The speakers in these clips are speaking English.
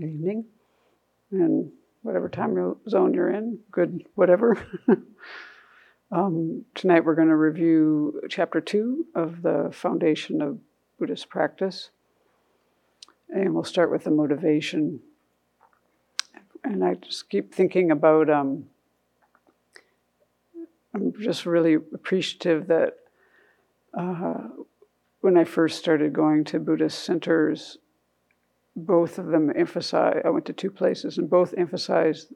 Evening. And whatever time zone you're in, good, whatever. um, tonight we're going to review chapter two of the Foundation of Buddhist Practice. And we'll start with the motivation. And I just keep thinking about, um, I'm just really appreciative that uh, when I first started going to Buddhist centers, both of them emphasize, I went to two places, and both emphasized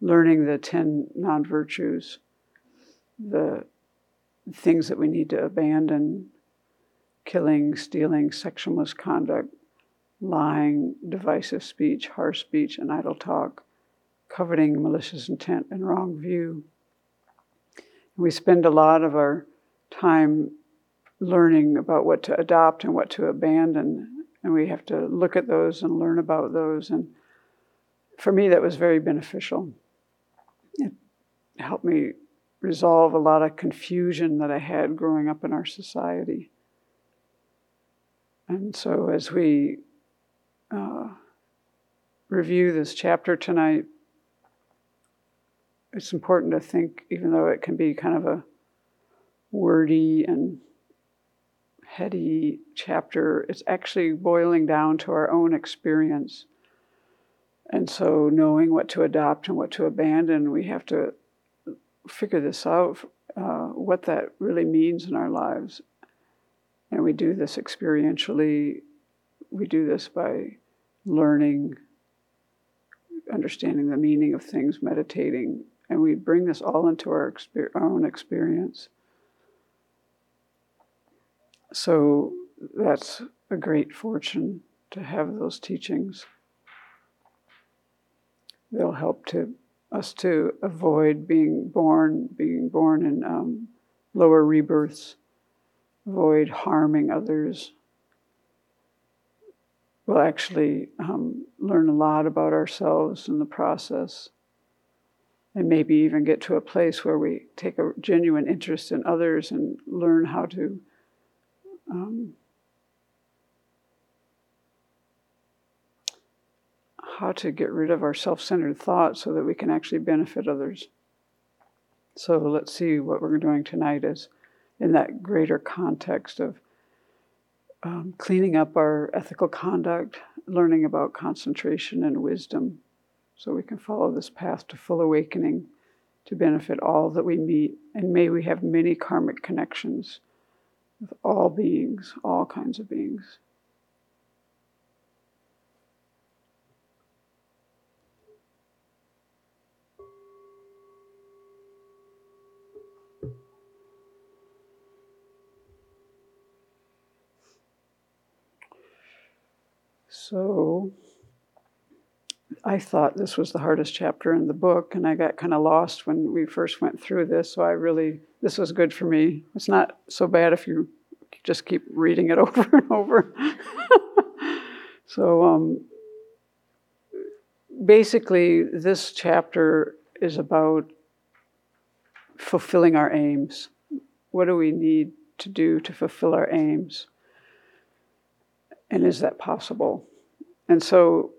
learning the 10 non virtues, the things that we need to abandon killing, stealing, sexual misconduct, lying, divisive speech, harsh speech, and idle talk, coveting, malicious intent, and wrong view. We spend a lot of our time learning about what to adopt and what to abandon and we have to look at those and learn about those. And for me, that was very beneficial. It helped me resolve a lot of confusion that I had growing up in our society. And so, as we uh, review this chapter tonight, it's important to think, even though it can be kind of a wordy and heady chapter. It's actually boiling down to our own experience. And so, knowing what to adopt and what to abandon, we have to figure this out uh, what that really means in our lives. And we do this experientially, we do this by learning, understanding the meaning of things, meditating, and we bring this all into our, exper- our own experience. So that's a great fortune to have those teachings. They'll help to us to avoid being born, being born in um, lower rebirths, avoid harming others. We'll actually um, learn a lot about ourselves in the process, and maybe even get to a place where we take a genuine interest in others and learn how to um, how to get rid of our self centered thoughts so that we can actually benefit others. So let's see what we're doing tonight is in that greater context of um, cleaning up our ethical conduct, learning about concentration and wisdom, so we can follow this path to full awakening to benefit all that we meet. And may we have many karmic connections with all beings, all kinds of beings. So I thought this was the hardest chapter in the book, and I got kind of lost when we first went through this. So I really, this was good for me. It's not so bad if you just keep reading it over and over. so um, basically, this chapter is about fulfilling our aims. What do we need to do to fulfill our aims? And is that possible? And so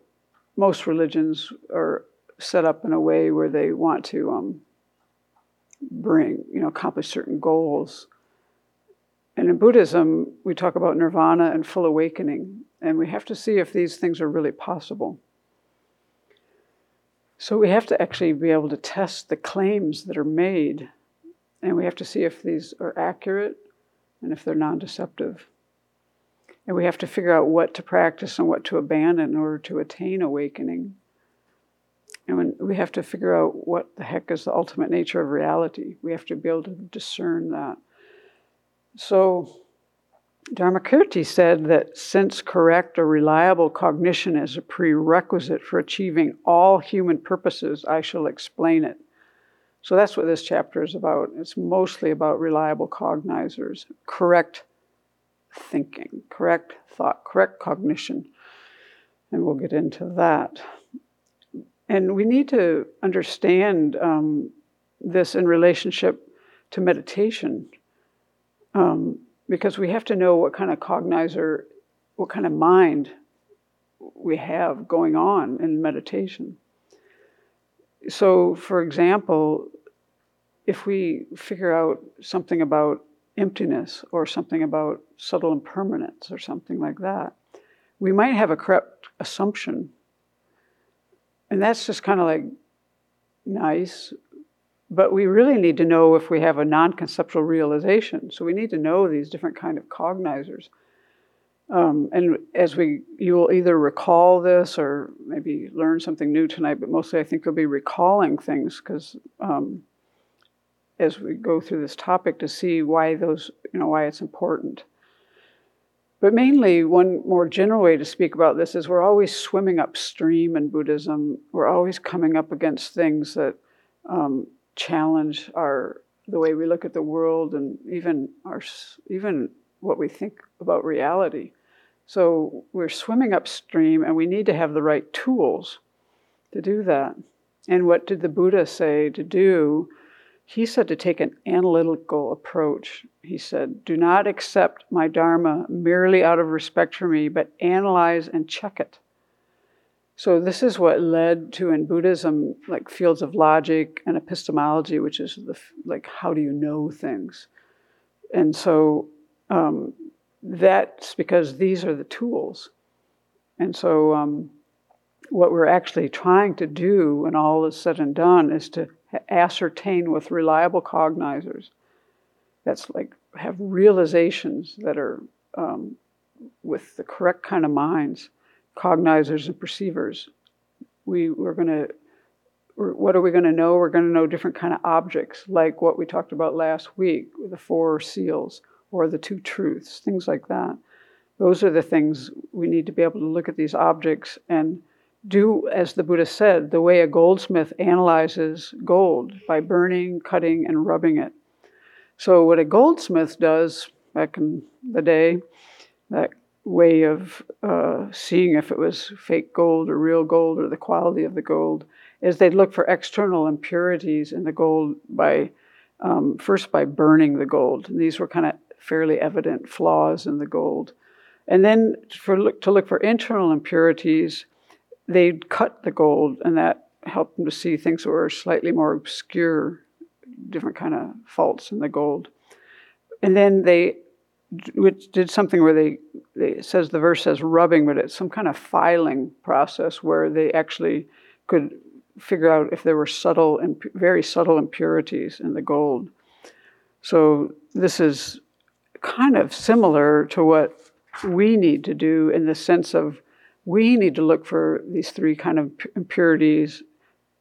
most religions are set up in a way where they want to um, bring, you know, accomplish certain goals. And in Buddhism, we talk about nirvana and full awakening, and we have to see if these things are really possible. So we have to actually be able to test the claims that are made, and we have to see if these are accurate and if they're non deceptive. And we have to figure out what to practice and what to abandon in order to attain awakening. And we have to figure out what the heck is the ultimate nature of reality. We have to be able to discern that. So, Dharmakirti said that since correct or reliable cognition is a prerequisite for achieving all human purposes, I shall explain it. So that's what this chapter is about. It's mostly about reliable cognizers, correct thinking, correct thought, correct cognition. And we'll get into that. And we need to understand um, this in relationship to meditation um, because we have to know what kind of cognizer, what kind of mind we have going on in meditation. So, for example, if we figure out something about emptiness or something about subtle impermanence or something like that, we might have a correct assumption. And that's just kind of like nice, but we really need to know if we have a non-conceptual realization. So we need to know these different kind of cognizers. Um, and as we, you will either recall this or maybe learn something new tonight, but mostly I think you'll be recalling things because um, as we go through this topic to see why those, you know, why it's important. But mainly, one more general way to speak about this is we're always swimming upstream in Buddhism. We're always coming up against things that um, challenge our the way we look at the world and even our even what we think about reality. So we're swimming upstream and we need to have the right tools to do that. And what did the Buddha say to do? He said to take an analytical approach. He said, Do not accept my Dharma merely out of respect for me, but analyze and check it. So, this is what led to in Buddhism, like fields of logic and epistemology, which is the, like, how do you know things? And so, um, that's because these are the tools. And so, um, what we're actually trying to do when all is said and done is to ascertain with reliable cognizers. That's like have realizations that are um, with the correct kind of minds, cognizers and perceivers. We, we're going to what are we going to know? We're going to know different kind of objects, like what we talked about last week, the four seals or the two truths, things like that. Those are the things we need to be able to look at these objects and do, as the Buddha said, the way a goldsmith analyzes gold by burning, cutting, and rubbing it. So, what a goldsmith does back in the day, that way of uh, seeing if it was fake gold or real gold or the quality of the gold, is they'd look for external impurities in the gold by um, first by burning the gold. And these were kind of fairly evident flaws in the gold. And then for look, to look for internal impurities, they'd cut the gold, and that helped them to see things that were slightly more obscure, different kind of faults in the gold. And then they which did something where they, they says the verse says rubbing, but it's some kind of filing process where they actually could figure out if there were subtle, and very subtle impurities in the gold. So this is kind of similar to what we need to do in the sense of we need to look for these three kind of impurities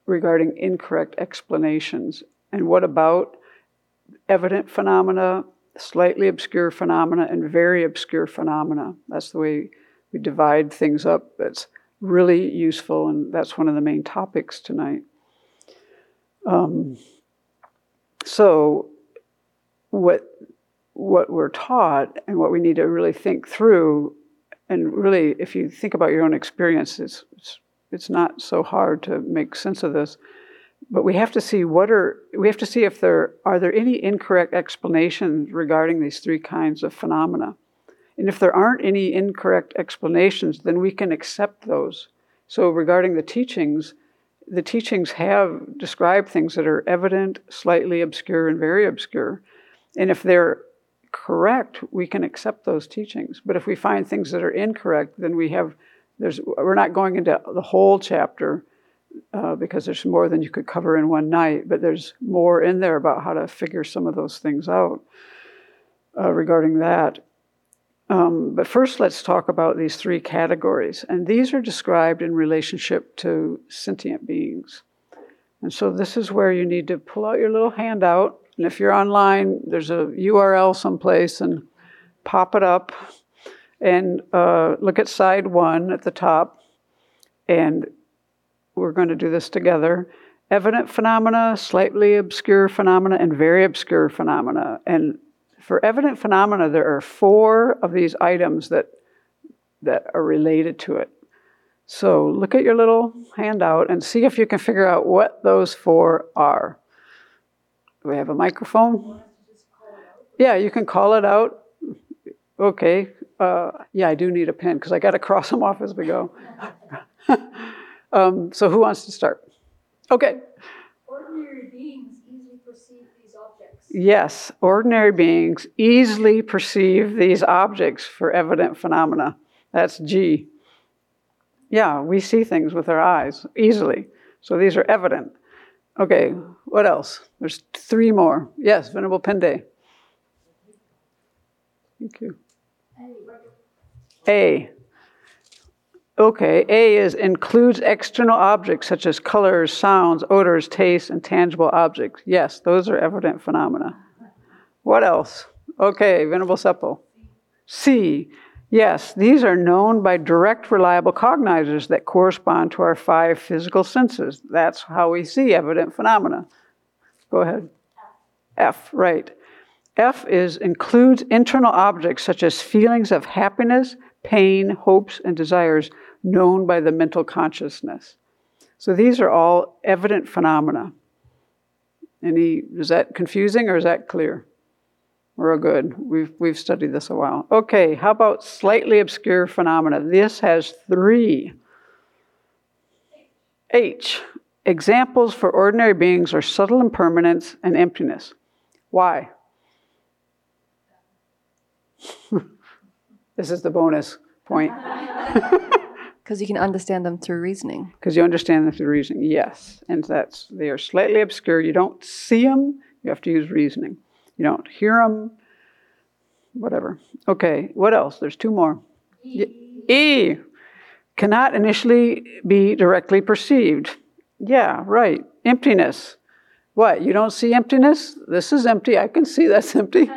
regarding incorrect explanations. And what about evident phenomena, slightly obscure phenomena, and very obscure phenomena? That's the way we divide things up. That's really useful, and that's one of the main topics tonight. Um, so, what what we're taught and what we need to really think through. And really, if you think about your own experience, it's, it's, it's not so hard to make sense of this. But we have to see what are we have to see if there are there any incorrect explanations regarding these three kinds of phenomena. And if there aren't any incorrect explanations, then we can accept those. So regarding the teachings, the teachings have described things that are evident, slightly obscure, and very obscure. And if they're correct, we can accept those teachings. But if we find things that are incorrect, then we have there's we're not going into the whole chapter uh, because there's more than you could cover in one night. But there's more in there about how to figure some of those things out uh, regarding that. Um, but first, let's talk about these three categories, and these are described in relationship to sentient beings. And so, this is where you need to pull out your little handout and if you're online, there's a URL someplace and pop it up and uh, look at side one at the top. And we're going to do this together. Evident phenomena, slightly obscure phenomena, and very obscure phenomena. And for evident phenomena, there are four of these items that, that are related to it. So look at your little handout and see if you can figure out what those four are. Do we have a microphone? Yeah, you can call it out. Okay. uh, yeah, I do need a pen because I got to cross them off as we go. um, so, who wants to start? Okay. Ordinary beings easily perceive these objects. Yes, ordinary beings easily perceive these objects for evident phenomena. That's G. Yeah, we see things with our eyes easily. So these are evident. Okay, what else? There's three more. Yes, Venerable Pende. Thank you. A. Okay, A is includes external objects such as colors, sounds, odors, tastes, and tangible objects. Yes, those are evident phenomena. What else? Okay, Venerable Seppo. C. Yes, these are known by direct, reliable cognizers that correspond to our five physical senses. That's how we see evident phenomena. Go ahead. F, right. F is includes internal objects such as feelings of happiness, pain, hopes, and desires known by the mental consciousness. So these are all evident phenomena. Any is that confusing or is that clear? We're good. We've we've studied this a while. Okay, how about slightly obscure phenomena? This has three. H. Examples for ordinary beings are subtle impermanence and emptiness. Why? this is the bonus point. Because you can understand them through reasoning. Because you understand them through reasoning, yes. And that's they are slightly obscure. You don't see them, you have to use reasoning. You don't hear them, whatever. Okay, what else? There's two more. E. e. Cannot initially be directly perceived. Yeah, right. Emptiness. What? You don't see emptiness? This is empty. I can see that's empty.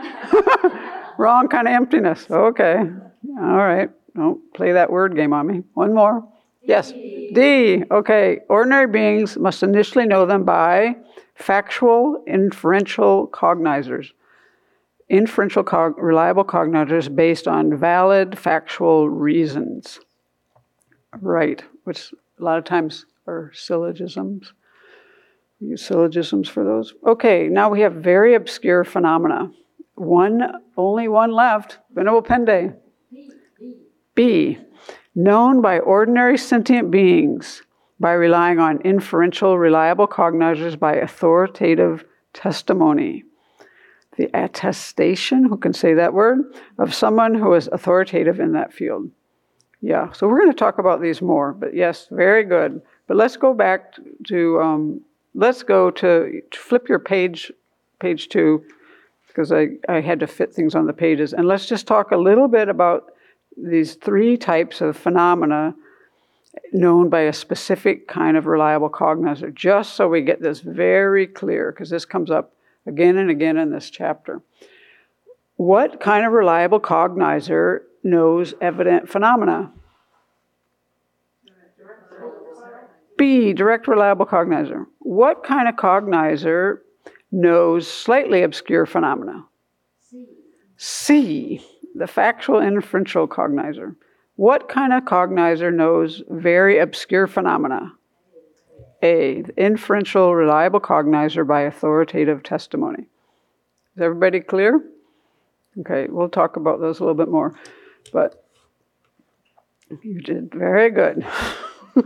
Wrong kind of emptiness. Okay. All right. Don't play that word game on me. One more. Yes. D. Okay. Ordinary beings must initially know them by factual inferential cognizers. Inferential, cog- reliable cognizers based on valid factual reasons. Right, which a lot of times are syllogisms. We use syllogisms for those. Okay, now we have very obscure phenomena. One, only one left. Venerable Pende. B. Known by ordinary sentient beings by relying on inferential, reliable cognizers by authoritative testimony. The attestation, who can say that word, of someone who is authoritative in that field. Yeah, so we're going to talk about these more, but yes, very good. But let's go back to, um, let's go to, to flip your page, page two, because I, I had to fit things on the pages. And let's just talk a little bit about these three types of phenomena known by a specific kind of reliable cognizer, just so we get this very clear, because this comes up again and again in this chapter. What kind of reliable cognizer knows evident phenomena? B, direct reliable cognizer. What kind of cognizer knows slightly obscure phenomena? C. The factual inferential cognizer. What kind of cognizer knows very obscure phenomena? A, inferential reliable cognizer by authoritative testimony. Is everybody clear? Okay, we'll talk about those a little bit more. But you did very good.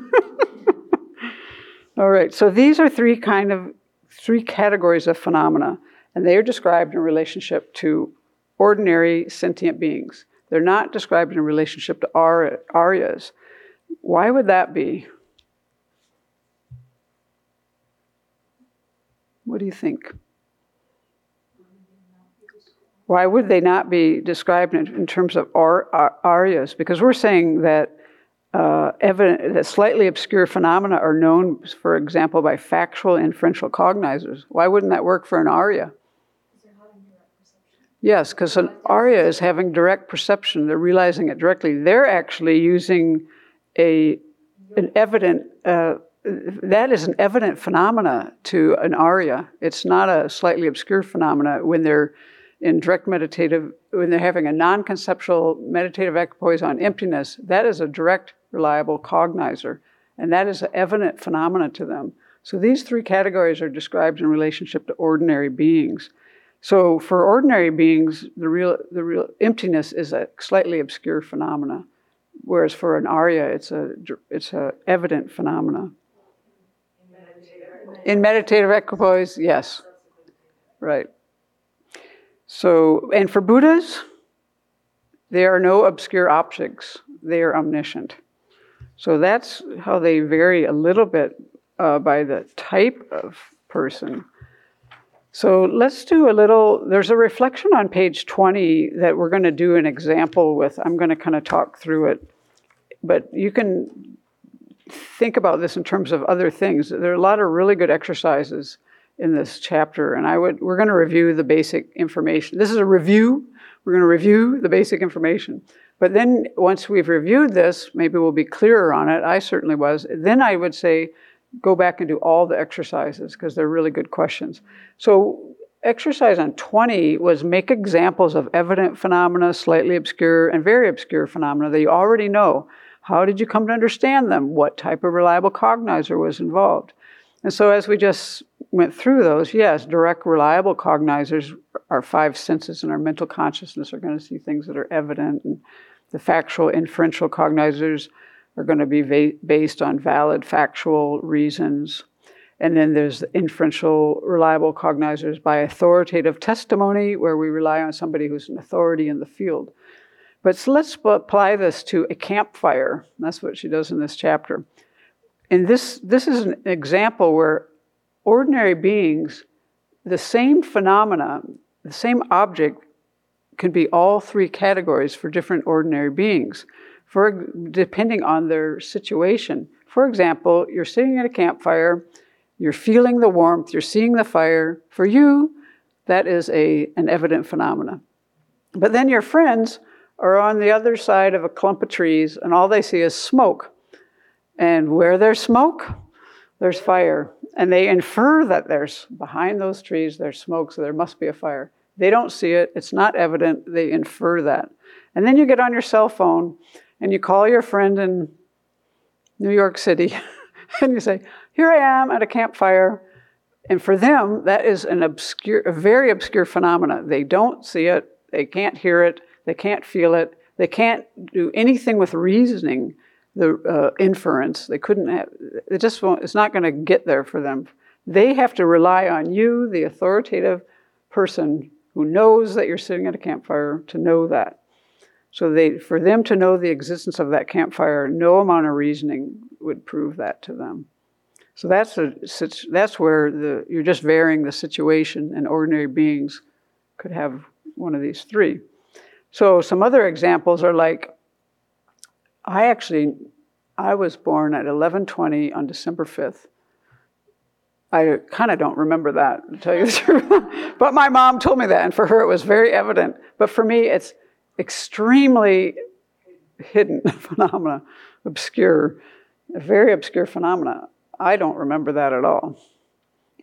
All right, so these are three kind of three categories of phenomena, and they are described in relationship to ordinary sentient beings. They're not described in relationship to aryas. Why would that be? What do you think? Why would they not be described in, in terms of ar- ar- aryas? Because we're saying that uh, evident, that slightly obscure phenomena are known, for example, by factual inferential cognizers. Why wouldn't that work for an arya? Yes, because an arya is having direct perception. They're realizing it directly. They're actually using a an evident. Uh, that is an evident phenomena to an arya. It's not a slightly obscure phenomena when they're in direct meditative, when they're having a non-conceptual meditative equipoise on emptiness. That is a direct, reliable cognizer, and that is an evident phenomena to them. So these three categories are described in relationship to ordinary beings. So for ordinary beings, the real the real emptiness is a slightly obscure phenomena, whereas for an Arya, it's a it's a evident phenomena. In meditative equipoise, yes, right. So, and for Buddhas, there are no obscure objects; they are omniscient. So that's how they vary a little bit uh, by the type of person. So let's do a little, there's a reflection on page 20 that we're going to do an example with. I'm going to kind of talk through it. But you can think about this in terms of other things. There are a lot of really good exercises in this chapter, and I would we're going to review the basic information. This is a review. We're going to review the basic information. But then once we've reviewed this, maybe we'll be clearer on it. I certainly was. Then I would say go back and do all the exercises because they're really good questions. So exercise on 20 was make examples of evident phenomena, slightly obscure and very obscure phenomena that you already know. How did you come to understand them? What type of reliable cognizer was involved? And so as we just went through those, yes, direct reliable cognizers, our five senses and our mental consciousness are going to see things that are evident and the factual inferential cognizers are going to be va- based on valid factual reasons. And then there's the inferential reliable cognizers by authoritative testimony, where we rely on somebody who's an authority in the field. But so let's apply this to a campfire. That's what she does in this chapter. And this, this is an example where ordinary beings, the same phenomena, the same object can be all three categories for different ordinary beings, for, depending on their situation. For example, you're sitting at a campfire, you're feeling the warmth, you're seeing the fire. For you, that is a, an evident phenomena. But then your friends are on the other side of a clump of trees, and all they see is smoke. And where there's smoke, there's fire. And they infer that there's behind those trees, there's smoke, so there must be a fire. They don't see it, it's not evident, they infer that. And then you get on your cell phone and you call your friend in New York City and you say, Here I am at a campfire. And for them, that is an obscure, a very obscure phenomena. They don't see it, they can't hear it, they can't feel it, they can't do anything with reasoning, the uh, inference. They couldn't have, it just won't, it's not going to get there for them. They have to rely on you, the authoritative person who knows that you're sitting at a campfire to know that. So they, for them to know the existence of that campfire, no amount of reasoning would prove that to them. So that's a, that's where the, you're just varying the situation, and ordinary beings could have one of these three. So some other examples are like, I actually, I was born at 11:20 on December 5th, I kind of don't remember that, to tell you the truth. but my mom told me that, and for her it was very evident. But for me, it's extremely hidden phenomena, obscure, very obscure phenomena. I don't remember that at all.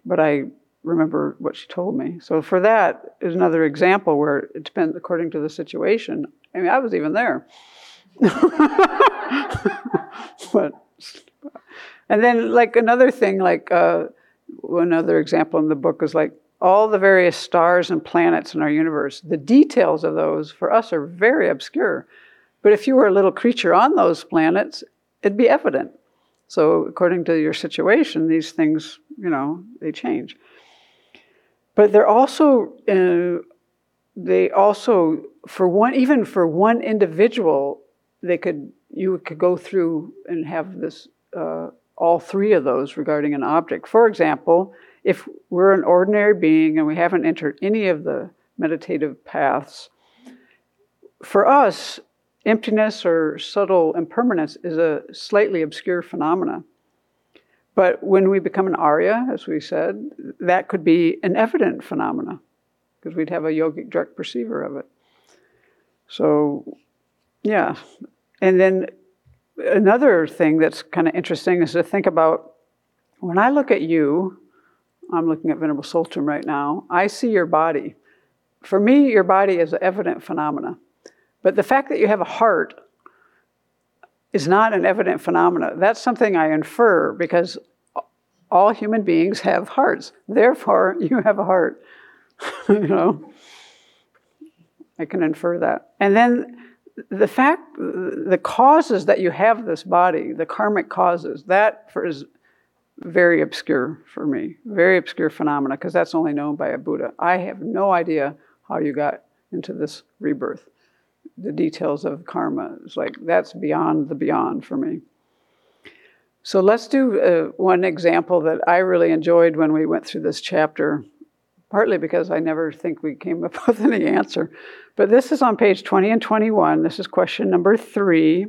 But I remember what she told me. So for that is another example where it depends according to the situation. I mean, I was even there. but and then like another thing, like. Uh, another example in the book is like all the various stars and planets in our universe. The details of those for us are very obscure. But if you were a little creature on those planets, it'd be evident. So, according to your situation, these things, you know, they change. But they're also, uh, they also, for one, even for one individual, they could, you could go through and have this uh, all three of those regarding an object. For example, if we're an ordinary being and we haven't entered any of the meditative paths, for us, emptiness or subtle impermanence is a slightly obscure phenomena. But when we become an Arya, as we said, that could be an evident phenomena because we'd have a yogic direct perceiver of it. So, yeah. And then another thing that's kind of interesting is to think about when I look at you, I'm looking at Venerable Tsultrim right now, I see your body. For me, your body is an evident phenomena. But the fact that you have a heart is not an evident phenomena. That's something I infer because all human beings have hearts. Therefore, you have a heart. you know, I can infer that. And then the fact, the causes that you have this body, the karmic causes, that for, is very obscure for me, very obscure phenomena, because that's only known by a Buddha. I have no idea how you got into this rebirth. The details of karma is like that's beyond the beyond for me. So let's do uh, one example that I really enjoyed when we went through this chapter, partly because I never think we came up with any answer. But this is on page 20 and 21. This is question number three.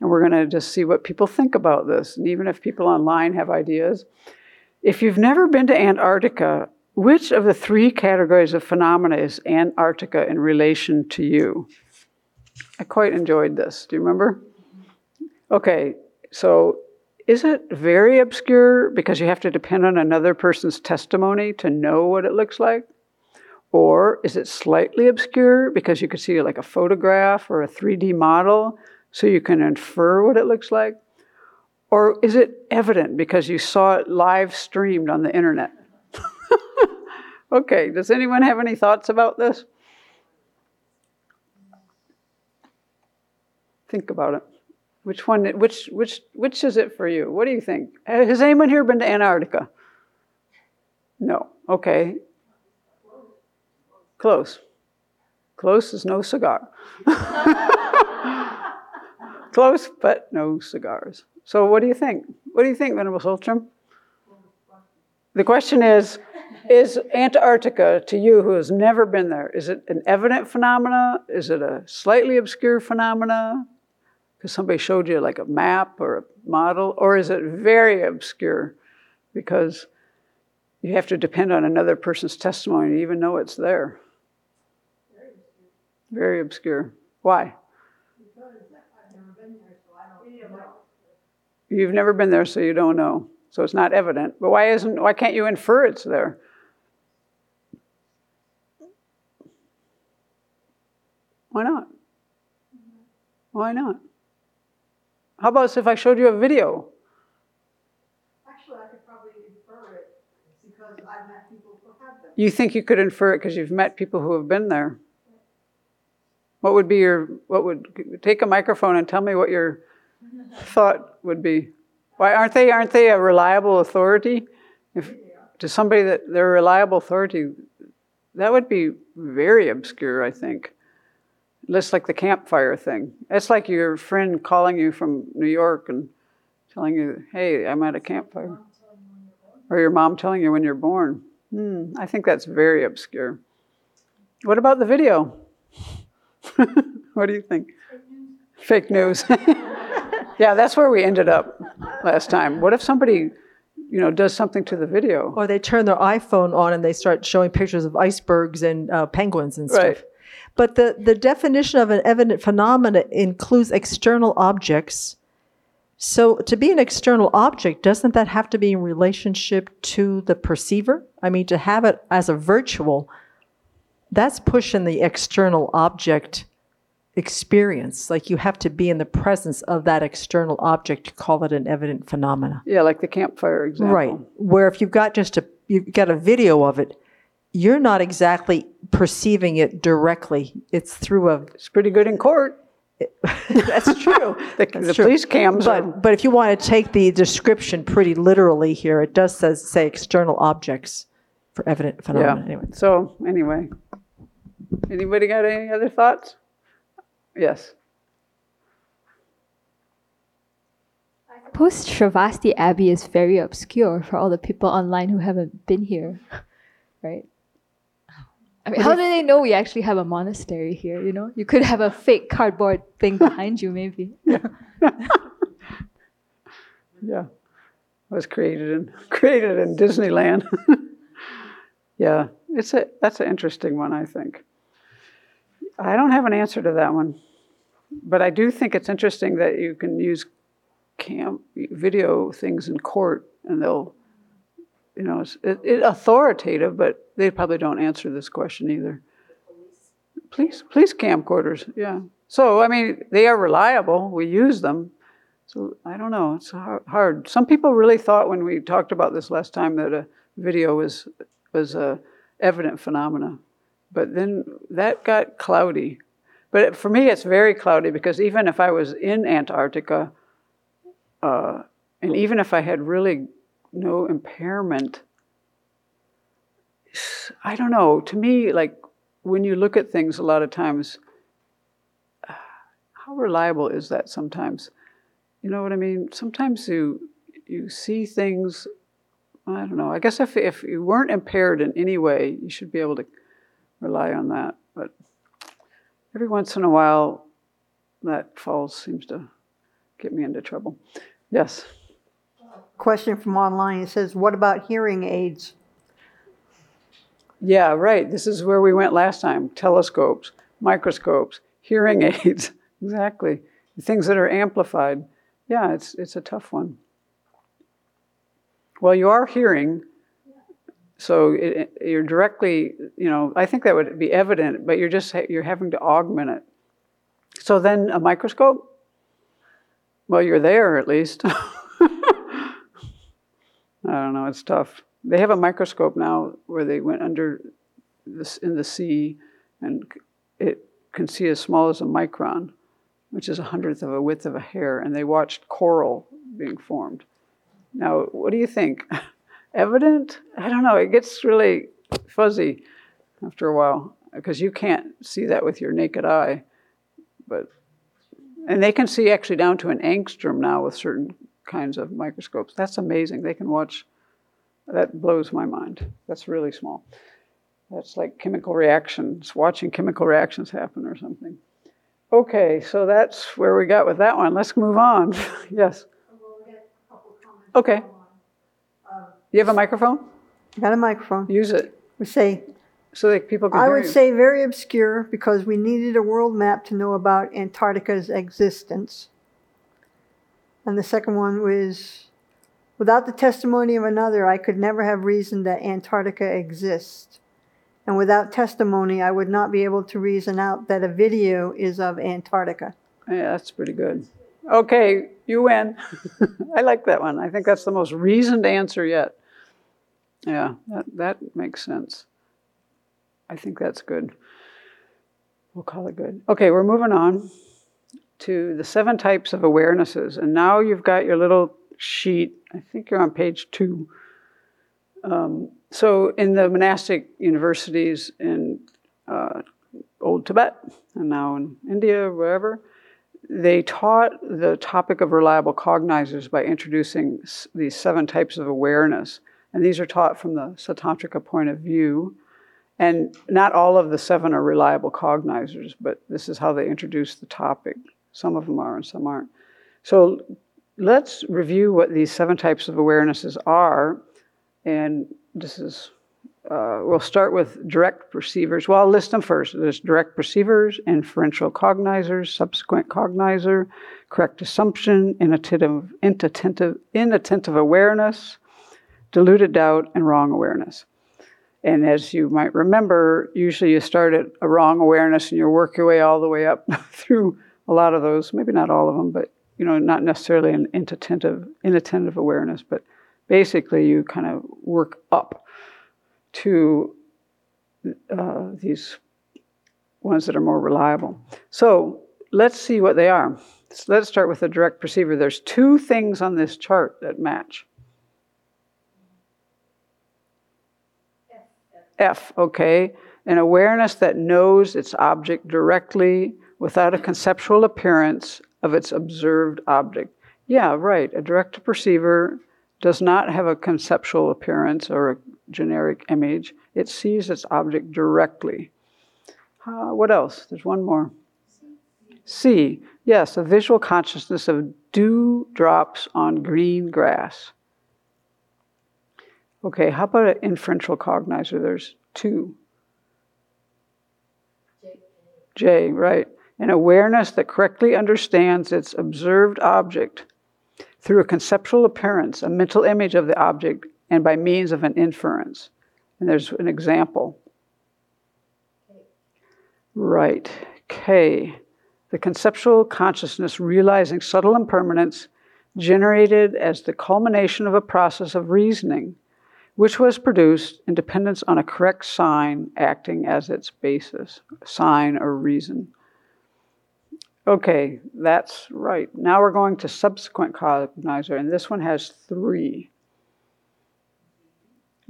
And we're going to just see what people think about this. And even if people online have ideas. If you've never been to Antarctica, which of the three categories of phenomena is Antarctica in relation to you? I quite enjoyed this. Do you remember? Okay, so is it very obscure because you have to depend on another person's testimony to know what it looks like? Or is it slightly obscure because you could see like a photograph or a 3D model so you can infer what it looks like? Or is it evident because you saw it live streamed on the internet? okay, does anyone have any thoughts about this? Think about it. Which one? Which which which is it for you? What do you think? Uh, has anyone here been to Antarctica? No. Okay. Close. Close is no cigar. Close, but no cigars. So, what do you think? What do you think, Venerable Tsultrim? The question is Is Antarctica, to you who has never been there, is it an evident phenomena? Is it a slightly obscure phenomena? Because somebody showed you like a map or a model? Or is it very obscure because you have to depend on another person's testimony to even know it's there? Very obscure. Why? You've never been there, so you don't know. So it's not evident. But why isn't? Why can't you infer it's there? Why not? Why not? How about if I showed you a video? Actually, I could probably infer it because I've met people who have been. You think you could infer it because you've met people who have been there? What would be your, what would, take a microphone and tell me what your thought would be. Why aren't they, aren't they a reliable authority? If, to somebody that they're a reliable authority, that would be very obscure, I think. Just like the campfire thing. It's like your friend calling you from New York and telling you, hey, I'm at a campfire. Or your mom telling you when you're born. Hmm, I think that's very obscure. What about the video? what do you think? Fake news. yeah, that's where we ended up last time. What if somebody, you know, does something to the video? Or they turn their iPhone on and they start showing pictures of icebergs and uh, penguins and stuff. Right. But the, the definition of an evident phenomena includes external objects. So to be an external object, doesn't that have to be in relationship to the perceiver? I mean, to have it as a virtual, that's pushing the external object experience. Like you have to be in the presence of that external object to call it an evident phenomena. Yeah, like the campfire example. Right. Where if you've got just a you've got a video of it, you're not exactly perceiving it directly. It's through a It's pretty good in court. that's true. The, That's the true. police cams are, But but if you want to take the description pretty literally here, it does says say external objects for evident phenomena. yeah. Anyway. So anyway, anybody got any other thoughts? Yes. Post Sravasti Abbey is very obscure for all the people online who haven't been here, right? I mean, how do they know we actually have a monastery here? You know, you could have a fake cardboard thing behind you, maybe. Yeah. Was created in created in Disneyland. yeah, it's a that's an interesting one, I think. I don't have an answer to that one. But I do think it's interesting that you can use cam video things in court and they'll you know, it's it, it authoritative, but they probably don't answer this question either. Police, police camcorders, yeah. So I mean, they are reliable. We use them. So I don't know. It's hard. Some people really thought when we talked about this last time that a video was was a evident phenomena. But then that got cloudy. But for me, it's very cloudy because even if I was in Antarctica, uh, and even if I had really no impairment, I don't know. To me, like when you look at things, a lot of times, how reliable is that sometimes? You know what I mean? Sometimes you you see things. I don't know. I guess if if you weren't impaired in any way, you should be able to rely on that. But every once in a while, that falls seems to get me into trouble. Yes. Question from online, it says, what about hearing aids? Yeah, right. This is where we went last time. Telescopes, microscopes, hearing aids. exactly. Things that are amplified. Yeah, it's it's a tough one. Well, you are hearing, so it, you're directly, you know, I think that would be evident, but you're just you're having to augment it. So then a microscope. Well, you're there at least. I don't know. It's tough. They have a microscope now where they went under this in the sea, and it can see as small as a micron, which is a hundredth of a width of a hair, and they watched coral being formed. Now, what do you think? Evident? I don't know. It gets really fuzzy after a while because you can't see that with your naked eye, but and they can see actually down to an angstrom now with certain kinds of microscopes. That's amazing. They can watch. That blows my mind. That's really small. That's like chemical reactions, watching chemical reactions happen or something. Okay, so that's where we got with that one. Let's move on. yes. Okay. You have a microphone? Got a microphone. Use it We say, so that people can I would you. say very obscure because we needed a world map to know about Antarctica's existence. And the second one was, without the testimony of another, I could never have reasoned that Antarctica exists. And without testimony, I would not be able to reason out that a video is of Antarctica. Yeah, that's pretty good. Okay, you win. I like that one. I think that's the most reasoned answer yet. Yeah, that, that makes sense. I think that's good. We'll call it good. Okay, we're moving on to the seven types of awarenesses. And now you've got your little sheet. I think you're on page two. Um, so, in the monastic universities in uh, Old Tibet and now in India, wherever, they taught the topic of reliable cognizers by introducing these seven types of awareness. And these are taught from the Sautrantika point of view. And not all of the seven are reliable cognizers, but this is how they introduce the topic. Some of them are and some aren't. So let's review what these seven types of awarenesses are. And this is, uh, we'll start with direct perceivers. Well, I'll list them first. There's direct perceivers, inferential cognizers, subsequent cognizer, correct assumption, inattentive, inattentive, inattentive awareness, diluted doubt, and wrong awareness. And as you might remember, usually you start at a wrong awareness and you work your way all the way up through a lot of those, maybe not all of them, but you know, not necessarily an inattentive, inattentive awareness, but basically you kind of work up to uh, these ones that are more reliable. So let's see what they are. So let's start with the direct perceiver. There's two things on this chart that match. F, okay, an awareness that knows its object directly without a conceptual appearance of its observed object. Yeah, right. A direct perceiver does not have a conceptual appearance or a generic image, it sees its object directly. Uh, what else? There's one more. C, yes, a visual consciousness of dew drops on green grass. Okay, how about an inferential cognizer? There's two. J, right. An awareness that correctly understands its observed object through a conceptual appearance, a mental image of the object, and by means of an inference. And there's an example. Right. K. The conceptual consciousness realizing subtle impermanence generated as the culmination of a process of reasoning which was produced in dependence on a correct sign acting as its basis, sign or reason. Okay, that's right. Now we're going to subsequent cognizer, and this one has three.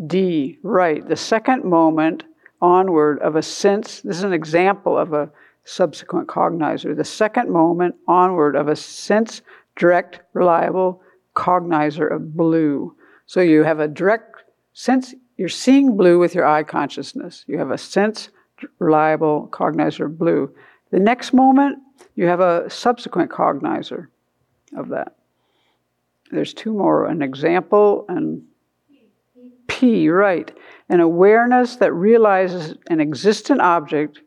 D, right. The second moment onward of a sense, this is an example of a subsequent cognizer. The second moment onward of a sense direct, reliable cognizer of blue. So you have a direct sense, you're seeing blue with your eye consciousness. You have a sense reliable cognizer of blue. The next moment, you have a subsequent cognizer of that. There's two more an example and P, right. An awareness that realizes an existent object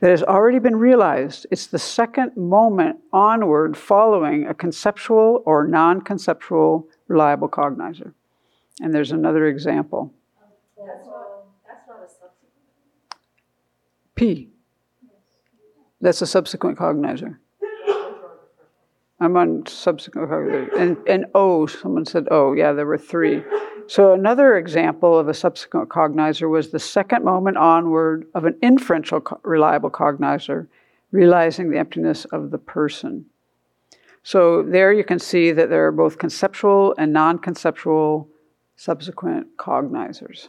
that has already been realized. It's the second moment onward following a conceptual or non conceptual reliable cognizer. And there's another example. P. That's a subsequent cognizer. I'm on subsequent cognizer. And, and O, someone said O. Yeah, there were three. So another example of a subsequent cognizer was the second moment onward of an inferential co- reliable cognizer, realizing the emptiness of the person. So there you can see that there are both conceptual and non-conceptual subsequent cognizers.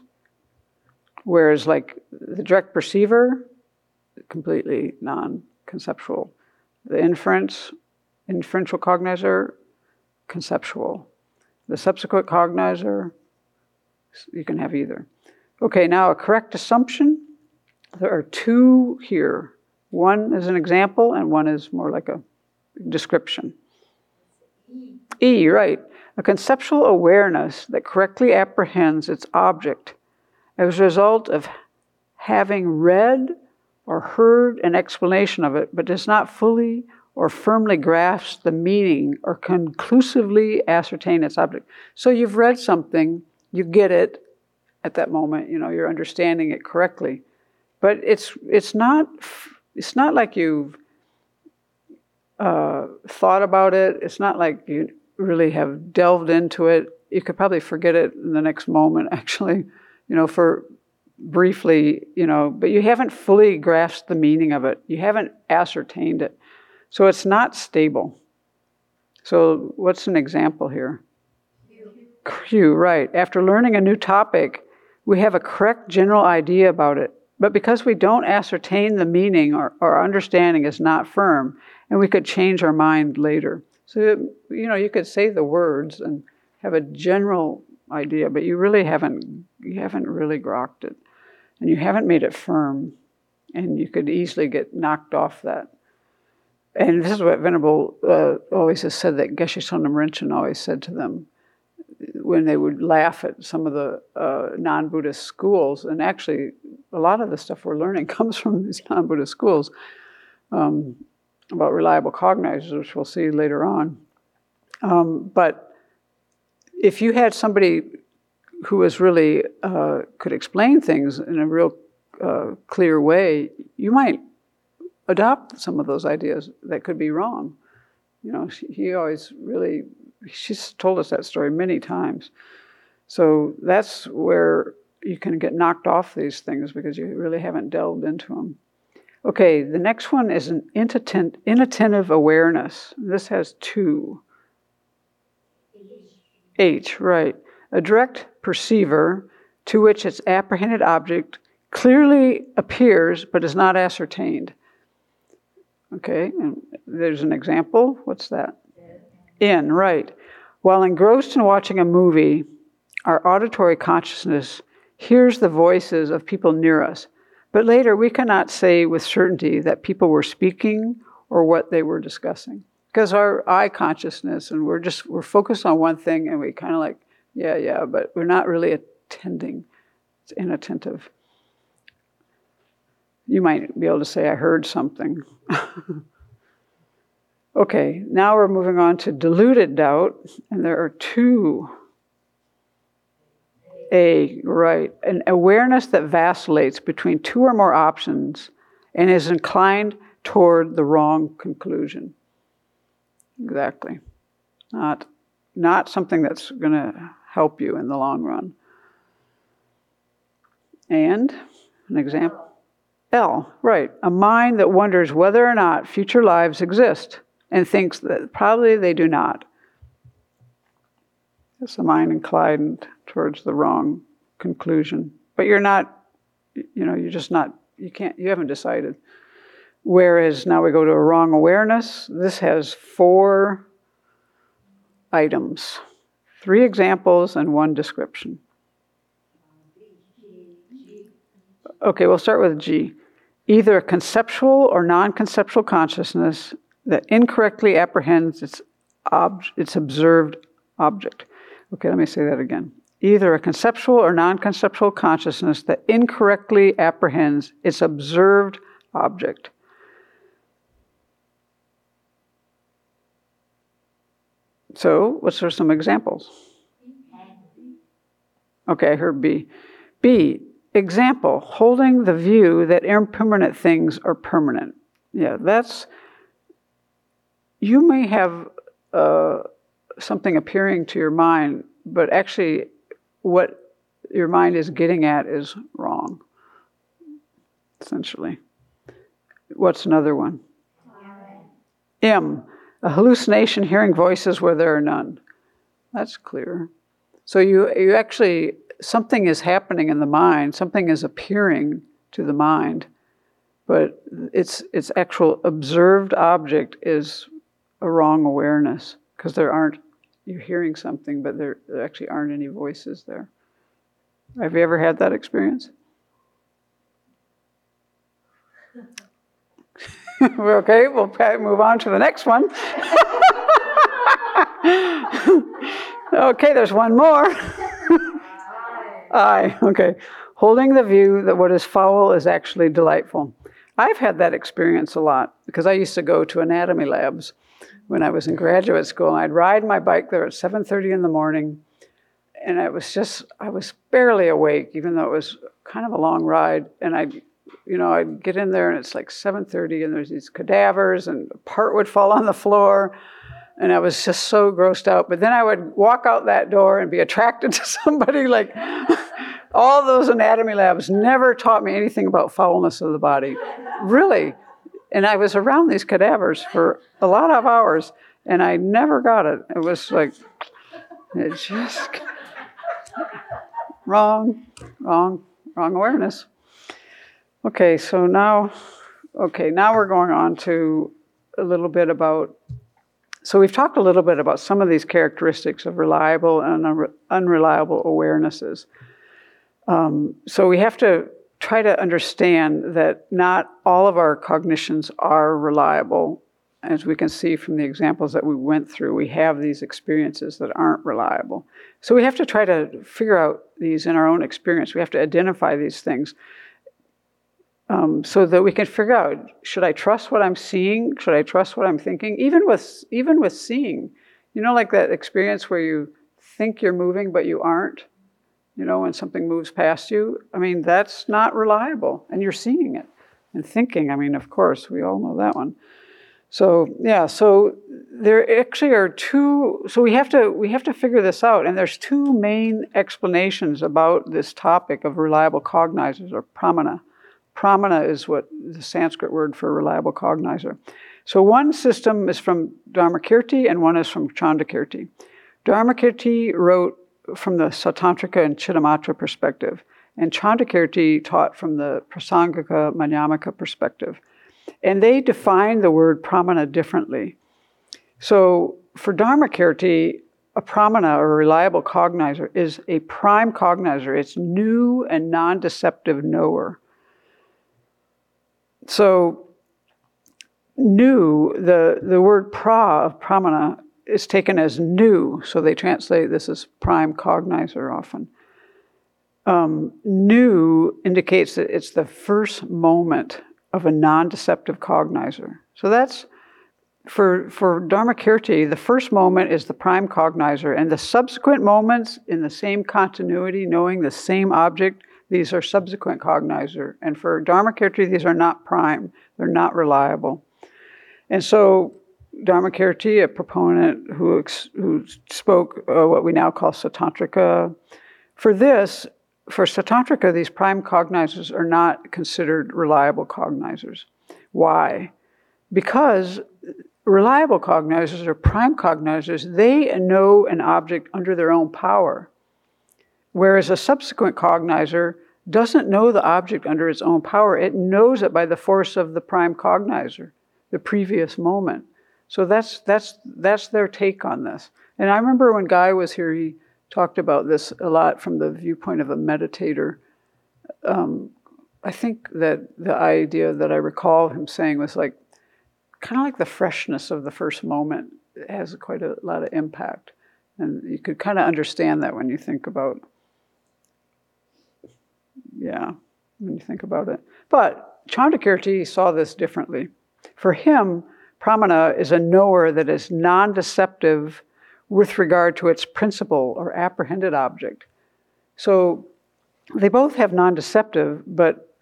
Whereas like the direct perceiver, completely non-conceptual. The inference, inferential cognizer, conceptual. The subsequent cognizer, you can have either. Okay, now a correct assumption. There are two here. One is an example, and one is more like a description. E, right. A conceptual awareness that correctly apprehends its object as a result of having read or heard an explanation of it, but does not fully or firmly grasp the meaning or conclusively ascertain its object. So you've read something, you get it at that moment, you know, you're understanding it correctly. But it's it's not it's not like you've uh, thought about it. It's not like you really have delved into it. You could probably forget it in the next moment, actually, you know, for briefly, you know, but you haven't fully grasped the meaning of it. You haven't ascertained it. So it's not stable. So, what's an example here? Q, right. After learning a new topic, we have a correct general idea about it. But because we don't ascertain the meaning or our understanding is not firm, and we could change our mind later. So, you know, you could say the words and have a general idea, but you really haven't, you haven't really grokked it. And you haven't made it firm. And you could easily get knocked off that. And this is what Venerable uh, always has said that Geshe Sonam Rinchen always said to them when they would laugh at some of the uh, non Buddhist schools. And actually, a lot of the stuff we're learning comes from these non Buddhist schools um, about reliable cognizers, which we'll see later on. Um, but if you had somebody who was really uh, could explain things in a real uh, clear way, you might adopt some of those ideas that could be wrong. You know, he always really, she's told us that story many times. So that's where you can get knocked off these things because you really haven't delved into them. Okay, the next one is an inattentive awareness. This has two. H, right. A direct perceiver to which its apprehended object clearly appears but is not ascertained. Okay, and there's an example. What's that? In, right. While engrossed in watching a movie, our auditory consciousness hears the voices of people near us. But later, we cannot say with certainty that people were speaking or what they were discussing. Because our eye consciousness, and we're just, we're focused on one thing and we kind of like, yeah, yeah, but we're not really attending. It's inattentive. You might be able to say, I heard something. okay, now we're moving on to deluded doubt, and there are two. A, right, an awareness that vacillates between two or more options and is inclined toward the wrong conclusion. Exactly. Not, not something that's going to help you in the long run. And an example. L, right. A mind that wonders whether or not future lives exist and thinks that probably they do not. It's a mind inclined towards the wrong conclusion. But you're not, you know, you're just not, you can't, you haven't decided. Whereas now we go to a wrong awareness. This has four items three examples and one description. Okay, we'll start with G. Either a conceptual or non conceptual consciousness that incorrectly apprehends its, ob- its observed object. Okay, let me say that again. Either a conceptual or non conceptual consciousness that incorrectly apprehends its observed object. So, what's are some examples? Okay, I heard B. B, example, holding the view that impermanent things are permanent. Yeah, that's, you may have uh, something appearing to your mind, but actually, what your mind is getting at is wrong, essentially. What's another one? M, a hallucination hearing voices where there are none. That's clear. So you, you actually, something is happening in the mind, something is appearing to the mind, but its, its actual observed object is a wrong awareness because there aren't, you're hearing something, but there, there actually aren't any voices there. Have you ever had that experience? Okay, we'll move on to the next one. okay, there's one more. Aye, okay. Holding the view that what is foul is actually delightful. I've had that experience a lot because I used to go to anatomy labs when I was in graduate school. I'd ride my bike there at 7:30 in the morning, and I was just I was barely awake, even though it was kind of a long ride. And I, you know, I'd get in there and it's like 7:30, and there's these cadavers, and a part would fall on the floor, and I was just so grossed out. But then I would walk out that door and be attracted to somebody like. All those anatomy labs never taught me anything about foulness of the body. Really. And I was around these cadavers for a lot of hours and I never got it. It was like, it just, wrong, wrong, wrong awareness. Okay, so now, okay, now we're going on to a little bit about. So we've talked a little bit about some of these characteristics of reliable and unreliable awarenesses. Um, so we have to try to understand that not all of our cognitions are reliable. As we can see from the examples that we went through, we have these experiences that aren't reliable. So we have to try to figure out these in our own experience. We have to identify these things um, so that we can figure out: should I trust what I'm seeing? Should I trust what I'm thinking? Even with even with seeing, you know, like that experience where you think you're moving but you aren't you know, when something moves past you, I mean, that's not reliable. And you're seeing it and thinking. I mean, of course, we all know that one. So yeah, so there actually are two. So we have to we have to figure this out, and there's two main explanations about this topic of reliable cognizers or pramana. Pramana is what the Sanskrit word for reliable cognizer. So one system is from Dharmakirti and one is from Chandrakirti. Dharmakirti wrote from the Sautrantika and Chittamatra perspective, and Chandrakirti taught from the Prasangika Madhyamaka perspective. And they define the word pramana differently. So for Dharmakirti, a pramana or reliable cognizer is a prime cognizer. It's new and non deceptive knower. So, new, the, the word pra of pramana is taken as new, so they translate this as prime cognizer often. Um, new indicates that it's the first moment of a non deceptive cognizer. So that's for, for Dharmakirti, the first moment is the prime cognizer, and the subsequent moments in the same continuity, knowing the same object, these are subsequent cognizer. And for Dharmakirti, these are not prime, they're not reliable. And so Dharmakirti, a proponent who, who spoke uh, what we now call Sautrantika, for this, for Sautrantika, these prime cognizers are not considered reliable cognizers. Why? Because reliable cognizers or prime cognizers, they know an object under their own power. Whereas a subsequent cognizer doesn't know the object under its own power, it knows it by the force of the prime cognizer, the previous moment. So that's, that's, that's their take on this. And I remember when Guy was here, he talked about this a lot from the viewpoint of a meditator. Um, I think that the idea that I recall him saying was like, kind of like the freshness of the first moment has quite a lot of impact. And you could kind of understand that when you think about, yeah, when you think about it. But Chandrakirti saw this differently. For him, pramana is a knower that is non deceptive with regard to its principle or apprehended object. So they both have non deceptive, but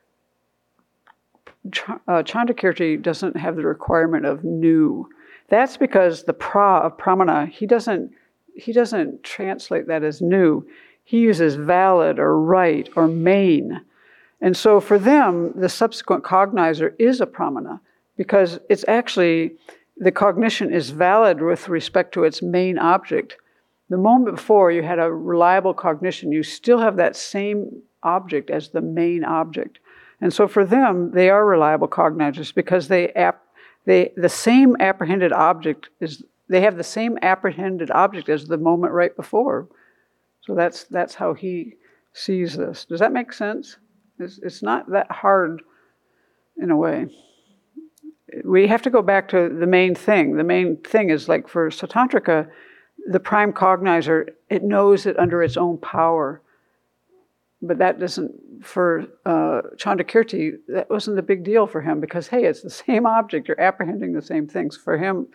Ch- uh, Chandrakirti doesn't have the requirement of new. That's because the pra of pramana, he doesn't, he doesn't translate that as new. He uses valid or right or main. And so for them, the subsequent cognizer is a pramana because it's actually, the cognition is valid with respect to its main object. The moment before you had a reliable cognition, you still have that same object as the main object. And so for them, they are reliable cognizers because they, ap- they the same apprehended object is they have the same apprehended object as the moment right before. So that's that's how he sees this. Does that make sense? It's, it's not that hard in a way. We have to go back to the main thing. The main thing is like for Sautrantika, the prime cognizer, it knows it under its own power. But that doesn't, for uh, Chandrakirti, that wasn't a big deal for him because, hey, it's the same object, you're apprehending the same things. For him,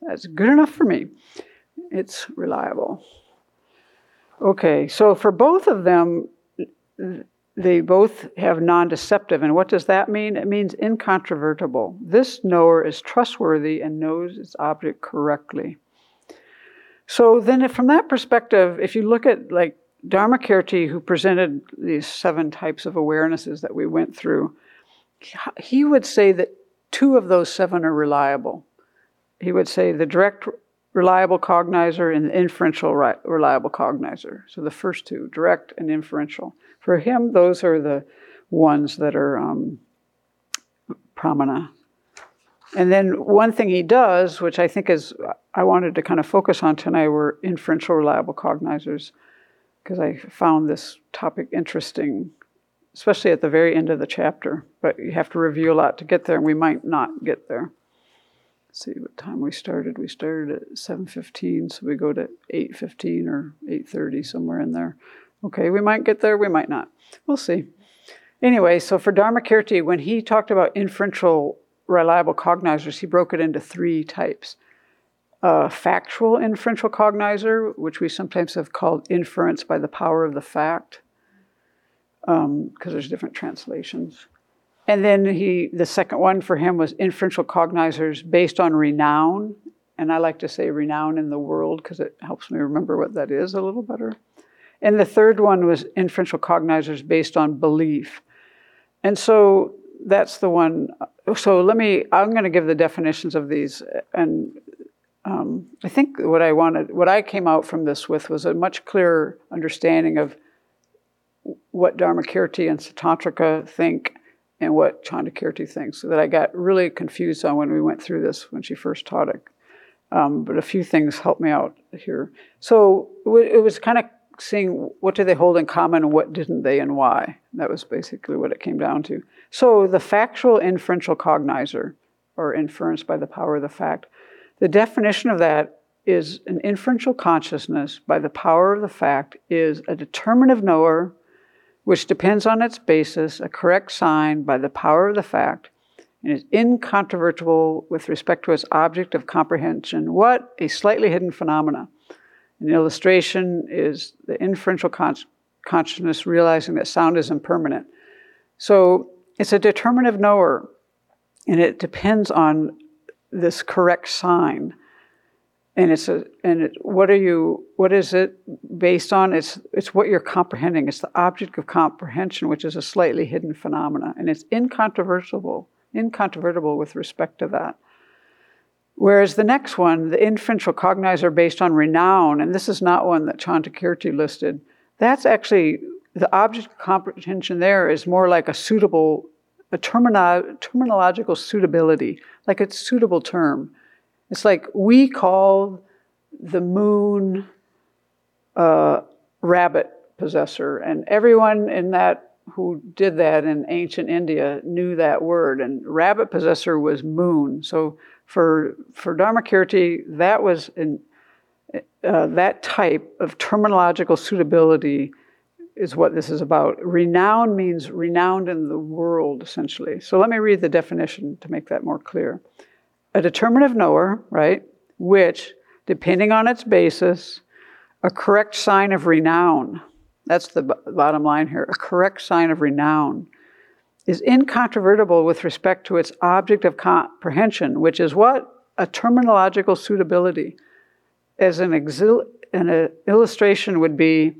that's good enough for me. It's reliable. Okay, so for both of them, they both have non deceptive. And what does that mean? It means incontrovertible. This knower is trustworthy and knows its object correctly. So then, from that perspective, if you look at like Dharmakirti, who presented these seven types of awarenesses that we went through, he would say that two of those seven are reliable. He would say the direct reliable cognizer and the inferential reliable cognizer. So the first two, direct and inferential. For him, those are the ones that are um, pramana. And then one thing he does, which I think is I wanted to kind of focus on tonight, were inferential reliable cognizers, because I found this topic interesting, especially at the very end of the chapter. But you have to review a lot to get there, and we might not get there. Let's see what time we started. We started at 7:15, so we go to 8:15 or 8:30 somewhere in there. Okay, we might get there, we might not. We'll see. Anyway, so for Dharmakirti, when he talked about inferential reliable cognizers, he broke it into three types. A factual inferential cognizer, which we sometimes have called inference by the power of the fact, because um, there's different translations. And then he, the second one for him was inferential cognizers based on renown. And I like to say renown in the world because it helps me remember what that is a little better. And the third one was inferential cognizers based on belief. And so that's the one. So let me, I'm going to give the definitions of these. And um, I think what I wanted, what I came out from this with was a much clearer understanding of what Dharmakirti and Sautrantika think and what Chandrakirti thinks, so that I got really confused on when we went through this when she first taught it. Um, but a few things helped me out here. So it was kind of seeing what do they hold in common and what didn't they and why. That was basically what it came down to. So the factual inferential cognizer, or inference by the power of the fact, the definition of that is an inferential consciousness by the power of the fact is a determinative knower which depends on its basis, a correct sign by the power of the fact, and is incontrovertible with respect to its object of comprehension. What a slightly hidden phenomena. An illustration is the inferential con- consciousness realizing that sound is impermanent. So it's a determinative knower, and it depends on this correct sign. and it's a and it, what are you what is it based on it's it's what you're comprehending it's the object of comprehension which is a slightly hidden phenomena and it's incontrovertible incontrovertible with respect to that whereas the next one the inferential cognizer based on renown and this is not one that Chandrakirti listed that's actually the object comprehension there is more like a suitable a termino- terminological suitability like a suitable term it's like we call the moon uh, rabbit possessor, and everyone in that who did that in ancient India knew that word. And rabbit possessor was moon. So for for Dharmakirti, that was uh, that type of terminological suitability is what this is about. Renown means renowned in the world, essentially. So let me read the definition to make that more clear a determinative knower, right, which, depending on its basis, a correct sign of renown, that's the b- bottom line here, a correct sign of renown, is incontrovertible with respect to its object of comprehension, which is what? A terminological suitability. As an, exil- an uh, illustration would be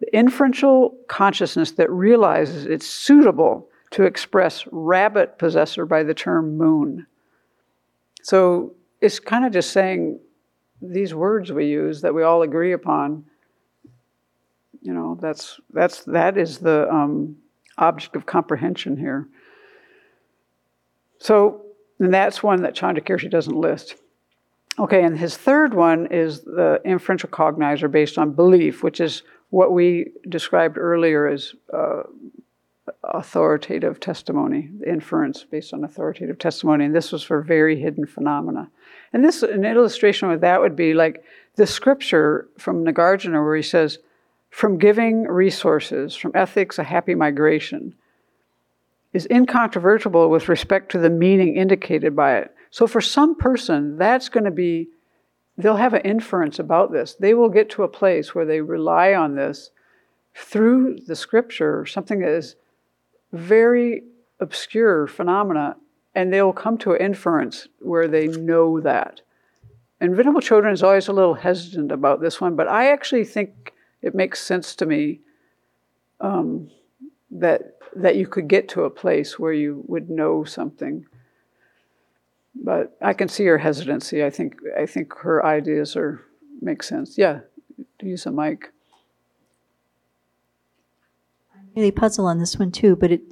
the inferential consciousness that realizes it's suitable to express rabbit possessor by the term moon. So it's kind of just saying these words we use that we all agree upon. You know, that's that's that is the um, object of comprehension here. So, and that's one that Chandrakirti doesn't list. Okay, and his third one is the inferential cognizer based on belief, which is what we described earlier as uh, authoritative testimony, inference based on authoritative testimony. And this was for very hidden phenomena. And this, an illustration of that would be like the scripture from Nagarjuna, where he says, from giving resources, from ethics, a happy migration, is incontrovertible with respect to the meaning indicated by it. So for some person, that's going to be, they'll have an inference about this. They will get to a place where they rely on this through the scripture, something that is very obscure phenomena, and they will come to an inference where they know that. And Venerable Chodron is always a little hesitant about this one, but I actually think it makes sense to me um, that that you could get to a place where you would know something. But I can see her hesitancy. I think I think her ideas are make sense. Yeah, use a mic I'm really puzzled on this one too, but it,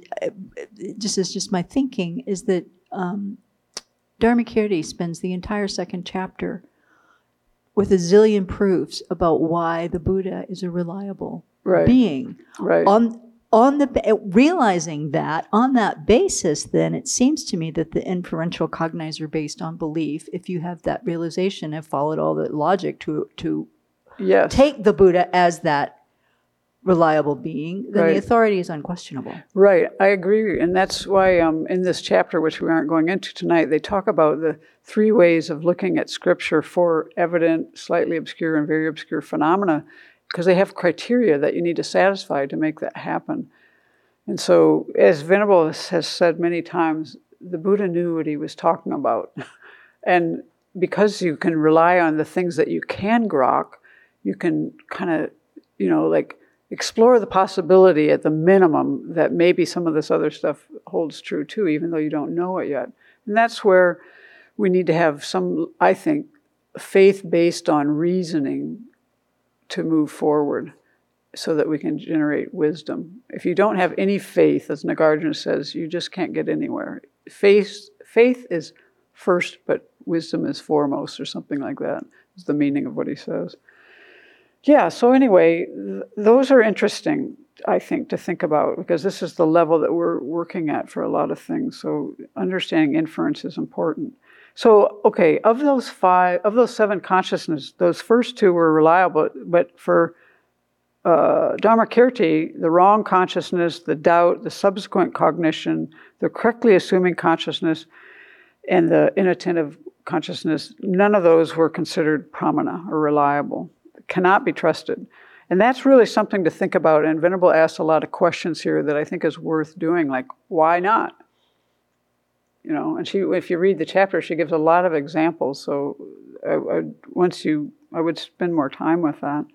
it just is just my thinking is that um, Dharmakirti spends the entire second chapter with a zillion proofs about why the Buddha is a reliable right. being. Right. On on the eh, realizing that on that basis, then it seems to me that the inferential cognizer based on belief, if you have that realization have followed all the logic to to yes. take the Buddha as that reliable being, then Right. the authority is unquestionable. Right, I agree, and that's why um, in this chapter, which we aren't going into tonight, they talk about the three ways of looking at Scripture for evident, slightly obscure, and very obscure phenomena, because they have criteria that you need to satisfy to make that happen. And so, as Venerable has said many times, the Buddha knew what he was talking about, and because you can rely on the things that you can grok, you can kind of, you know, like explore the possibility at the minimum that maybe some of this other stuff holds true too, even though you don't know it yet. And that's where we need to have some, I think, faith based on reasoning to move forward so that we can generate wisdom. If you don't have any faith, as Nagarjuna says, you just can't get anywhere. Faith, faith is first, but wisdom is foremost, or something like that, is the meaning of what he says. Yeah, so anyway, th- those are interesting, I think, to think about because this is the level that we're working at for a lot of things. So understanding inference is important. So, okay, of those five, of those seven consciousnesses, those first two were reliable, but for uh, Dharmakirti, the wrong consciousness, the doubt, the subsequent cognition, the correctly assuming consciousness, and the inattentive consciousness, none of those were considered pramana or reliable cannot be trusted. And that's really something to think about. And Venerable asked a lot of questions here that I think is worth doing, like, why not? you know, and she, if you read the chapter, she gives a lot of examples. So I, I, once you, I would spend more time with that.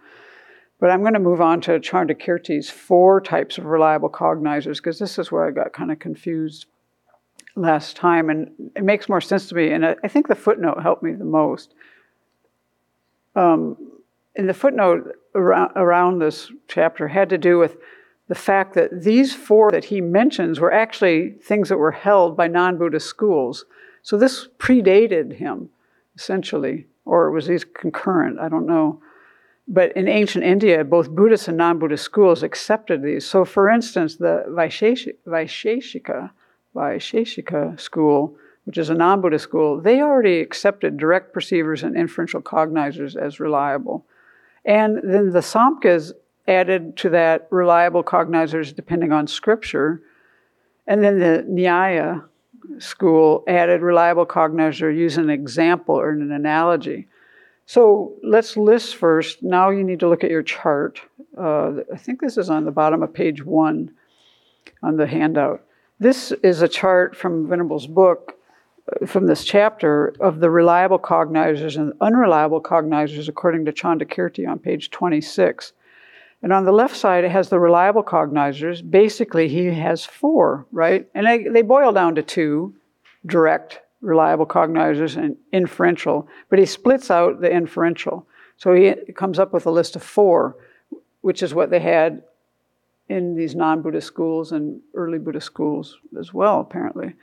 But I'm going to move on to Chandrakirti's four types of reliable cognizers because this is where I got kind of confused last time, and it makes more sense to me. And I, I think the footnote helped me the most. Um, in the footnote around, around this chapter had to do with the fact that these four that he mentions were actually things that were held by non Buddhist schools. So this predated him, essentially, or was these concurrent? I don't know. But in ancient India, both Buddhist and non Buddhist schools accepted these. So, for instance, the Vaisheshika, Vaisheshika school, which is a non Buddhist school, they already accepted direct perceivers and inferential cognizers as reliable. And then the Samkhyas added to that reliable cognizers depending on scripture. And then the Nyaya school added reliable cognizer using an example or an analogy. So let's list first. Now you need to look at your chart. Uh, I think this is on the bottom of page one on the handout. This is a chart from Venable's book, from this chapter, of the reliable cognizers and unreliable cognizers according to Chandrakirti on page 26. And on the left side, it has the reliable cognizers. Basically, he has four, right? And they, they boil down to two direct reliable cognizers and inferential, but he splits out the inferential. So he comes up with a list of four, which is what they had in these non Buddhist schools and early Buddhist schools as well, apparently.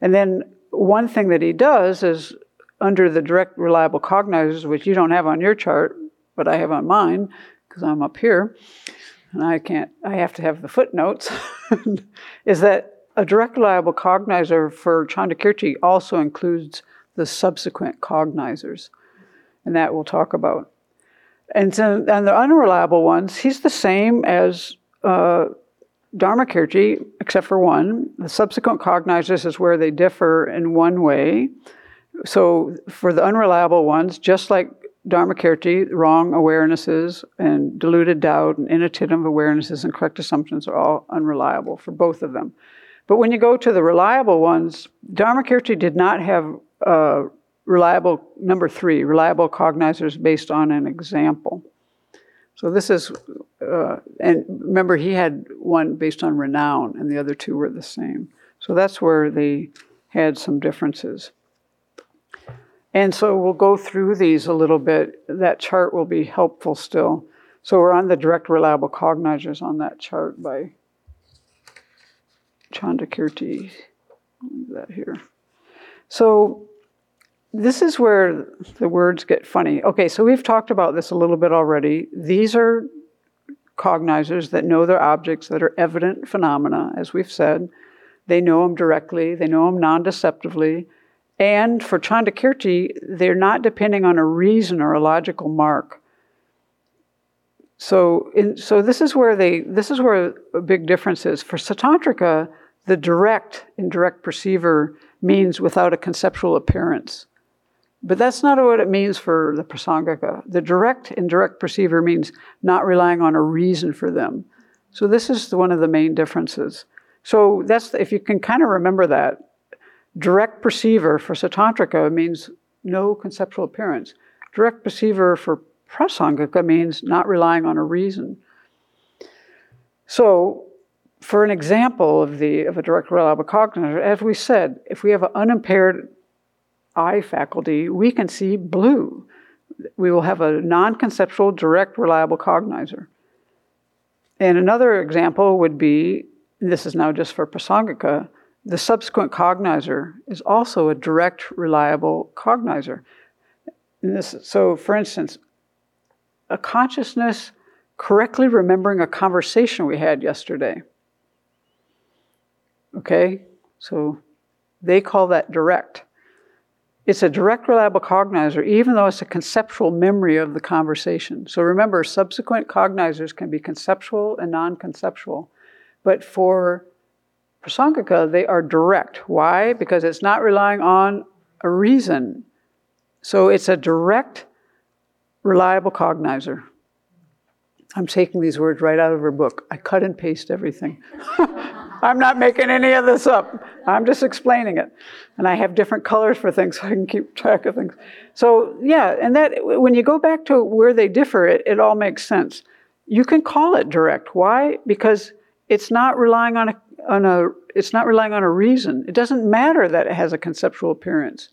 And then one thing that he does is under the direct reliable cognizers, which you don't have on your chart, but I have on mine because I'm up here and I can't, I have to have the footnotes, is that a direct reliable cognizer for Chandrakirti also includes the subsequent cognizers, and that we'll talk about. And, so, and the unreliable ones, he's the same as uh, Dharmakirti, except for one. The subsequent cognizers is where they differ in one way. So for the unreliable ones, just like Dharmakirti, wrong awarenesses and deluded doubt and inattentive awarenesses and correct assumptions are all unreliable for both of them. But when you go to the reliable ones, Dharmakirti did not have uh, reliable, number three, reliable cognizers based on an example. So this is, uh, and remember, he had one based on renown, and the other two were the same. So that's where they had some differences. And so we'll go through these a little bit. That chart will be helpful still. So we're on the direct reliable cognizers on that chart by Chandrakirti. That here. So this is where the words get funny. Okay, so we've talked about this a little bit already. These are cognizers that know their objects that are evident phenomena, as we've said. They know them directly, they know them non deceptively. And for Chandrakirti, they're not depending on a reason or a logical mark. So, in, so this is where they this is where a big difference is. For Sautrantika, the direct indirect perceiver means without a conceptual appearance. But that's not what it means for the Prasangika. The direct indirect perceiver means not relying on a reason for them. So this is one of the main differences. So that's if you can kind of remember that. Direct perceiver for Sautrantika means no conceptual appearance. Direct perceiver for Prasangika means not relying on a reason. So for an example of the of a direct reliable cognizer, as we said, if we have an unimpaired eye faculty, we can see blue. We will have a non-conceptual, direct, reliable cognizer. And another example would be, this is now just for Prasangika, the subsequent cognizer is also a direct, reliable cognizer. This, so, for instance, a consciousness correctly remembering a conversation we had yesterday Okay? So they call that direct. It's a direct, reliable cognizer, even though it's a conceptual memory of the conversation. So remember, subsequent cognizers can be conceptual and non conceptual. But for Prasangika, they are direct. Why? Because it's not relying on a reason. So it's a direct, reliable cognizer. I'm taking these words right out of her book. I cut and paste everything. I'm not making any of this up. I'm just explaining it. And I have different colors for things so I can keep track of things. So, yeah, and that when you go back to where they differ, it, it all makes sense. You can call it direct. Why? Because it's not relying on a, on a it's not relying on a reason. It doesn't matter that it has a conceptual appearance.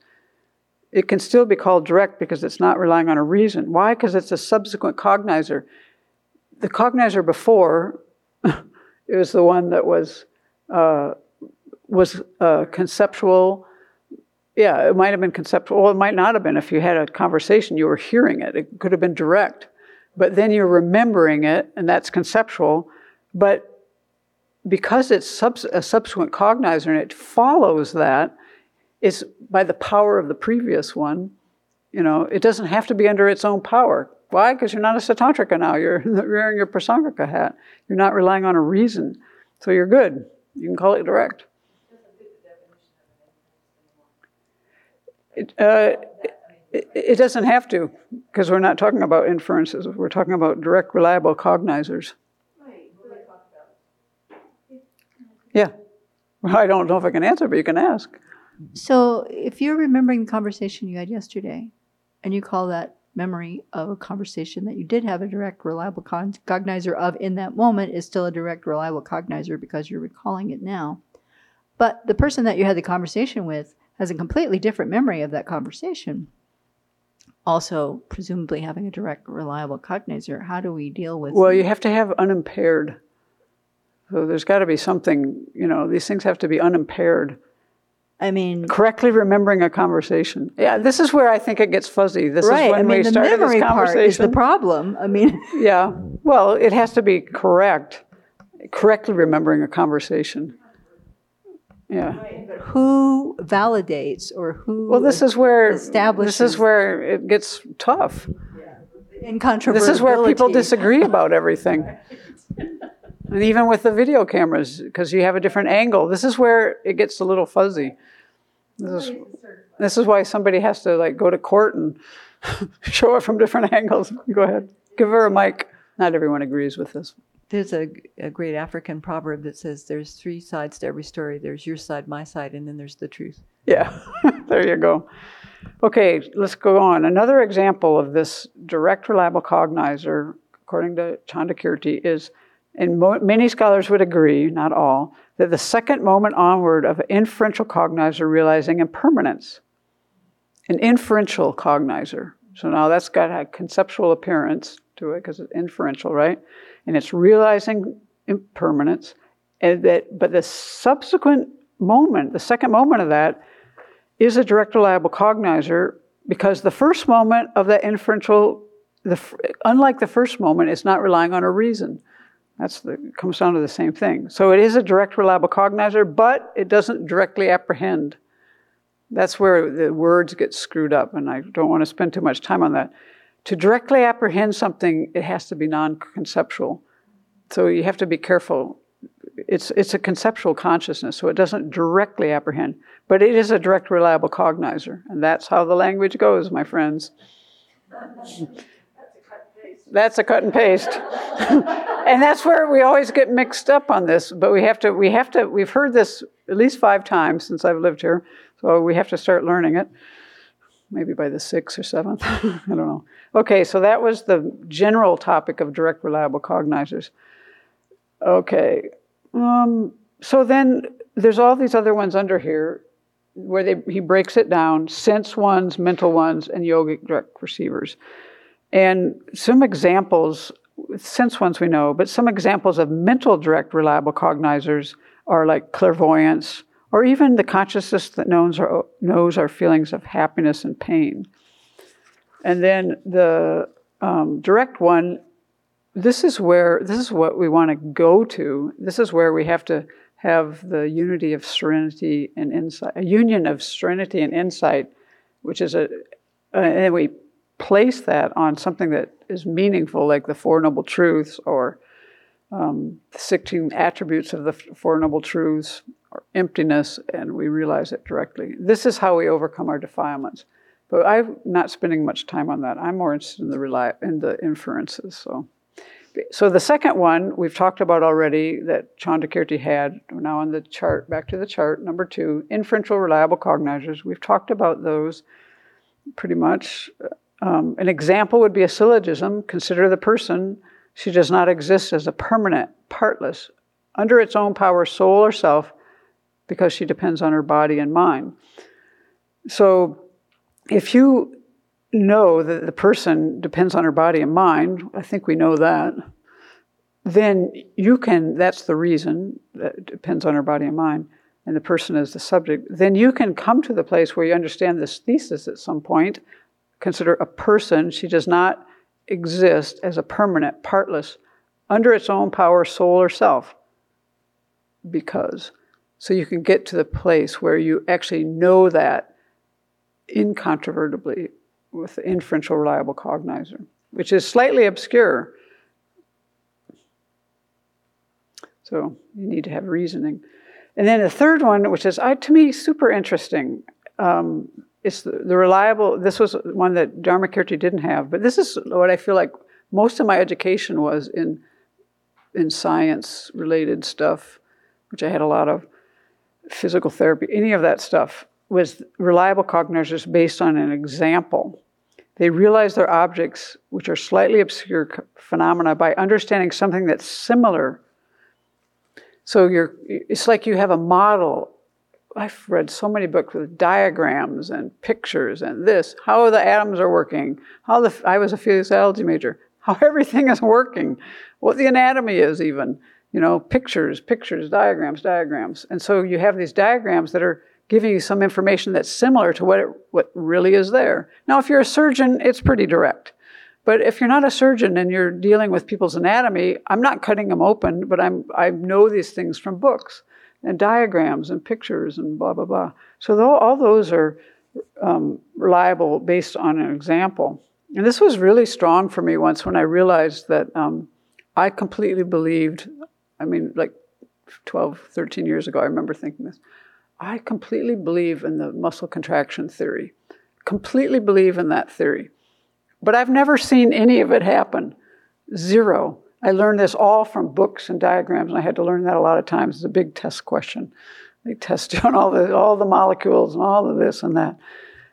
It can still be called direct because it's not relying on a reason. Why? Because it's a subsequent cognizer. The cognizer before it was the one that was uh, was uh, conceptual. Yeah, it might have been conceptual. Well, it might not have been. If you had a conversation, you were hearing it. It could have been direct, but then you're remembering it, and that's conceptual. But because it's subs- a subsequent cognizer and it follows that, it's by the power of the previous one. You know, it doesn't have to be under its own power. Why? Because you're not a Sautrantika now. You're wearing your Prasangika hat. You're not relying on a reason. So you're good. You can call it direct. It, uh, it, it doesn't have to, because we're not talking about inferences. We're talking about direct, reliable cognizers. Yeah. Well, I don't know if I can answer, but you can ask. So if you're remembering the conversation you had yesterday, and you call that memory of a conversation that you did have a direct, reliable cognizer of in that moment is still a direct, reliable cognizer because you're recalling it now. But the person that you had the conversation with has a completely different memory of that conversation. Also, presumably having a direct, reliable cognizer. How do we deal with? Well, you have to have unimpaired. So there's got to be something, you know, these things have to be unimpaired. I mean, Correctly remembering a conversation. Yeah, this is where I think it gets fuzzy. This right? is when I mean, we the started memory this part is the problem. I mean, yeah. Well, it has to be correct. Correctly remembering a conversation. Yeah. who validates or who? Well, this is where this is where it gets tough. incontrovertibility. This is where people disagree about everything. And even with the video cameras, because you have a different angle, this is where it gets a little fuzzy. This is, this is why somebody has to like go to court and show it from different angles. Go ahead, give her a mic. Not everyone agrees with this. There's a, a great African proverb that says there's three sides to every story. There's your side, my side, and then there's the truth. Yeah, there you go. Okay, let's go on. Another example of this direct reliable cognizer, according to Chandrakirti, is, and mo- many scholars would agree, not all, that the second moment onward of inferential cognizer realizing impermanence. An inferential cognizer. So now that's got a conceptual appearance to it because it's inferential, right? And it's realizing impermanence. And that, but the subsequent moment, the second moment of that, is a direct reliable cognizer because the first moment of that inferential, the, unlike the first moment, it's not relying on a reason. That's the comes down to the same thing. So it is a direct reliable cognizer, but it doesn't directly apprehend. That's where the words get screwed up, and I don't want to spend too much time on that. To directly apprehend something, it has to be non-conceptual. So you have to be careful. It's it's a conceptual consciousness, so it doesn't directly apprehend, but it is a direct, reliable cognizer, and that's how the language goes, my friends. That's a cut and paste. and that's where we always get mixed up on this, but we have to we have to we've heard this at least 5 times since I've lived here. So we have to start learning it. Maybe by the 6th or 7th. I don't know. Okay, so that was the general topic of direct reliable cognizers. Okay. Um, so then there's all these other ones under here where they, he breaks it down sense ones, mental ones, and yogic direct perceivers. And some examples, sense ones we know, but some examples of mental direct reliable cognizers are like clairvoyance, or even the consciousness that knows our, knows our feelings of happiness and pain. And then the um, direct one, this is where, this is what we want to go to. This is where we have to have the unity of serenity and insight, a union of serenity and insight, which is a, and we place that on something that is meaningful, like the Four Noble Truths or um, the 16 attributes of the Four Noble Truths or emptiness, and we realize it directly. This is how we overcome our defilements. But I'm not spending much time on that. I'm more interested in the rely in the inferences. So, So the second one we've talked about already that Chandrakirti had. We're now on the chart, back to the chart. Number two, inferential reliable cognizers. We've talked about those pretty much. Um, an example would be a syllogism. Consider the person. She does not exist as a permanent, partless, under its own power, soul or self, because she depends on her body and mind. So if you know that the person depends on her body and mind, I think we know that, then you can, that's the reason, that depends on her body and mind, and the person is the subject, then you can come to the place where you understand this thesis at some point. Consider a person, she does not exist as a permanent, partless, under its own power, soul, or self. Because. So you can get to the place where you actually know that incontrovertibly with the inferential reliable cognizer, which is slightly obscure. So you need to have reasoning. And then the third one, which is I, to me super interesting, um, the, the, reliable. This was one that Dharmakirti didn't have, but this is what I feel like most of my education was in in science related stuff, which I had a lot of physical therapy, any of that stuff was reliable cognizers based on an example. They realize their objects, which are slightly obscure phenomena, by understanding something that's similar. So you're, it's like you have a model. I've read so many books with diagrams and pictures and this, how the atoms are working, how the, I was a physiology major, how everything is working, what the anatomy is even, you know, pictures, pictures, diagrams, diagrams. And so you have these diagrams that are giving you some information that's similar to what, it, what really is there. Now, if you're a surgeon, it's pretty direct. But if you're not a surgeon and you're dealing with people's anatomy, I'm not cutting them open, but I'm, I know these things from books and diagrams and pictures and blah, blah, blah. So all those are um, reliable based on an example. And this was really strong for me once when I realized that um, I completely believed, I mean, like 12, 13 years ago, I remember thinking this. I completely believe in the muscle contraction theory, completely believe in that theory. But I've never seen any of it happen. Zero. I learned this all from books and diagrams, and I had to learn that a lot of times. It's a big test question. They test you on all the, all the molecules and all of this and that.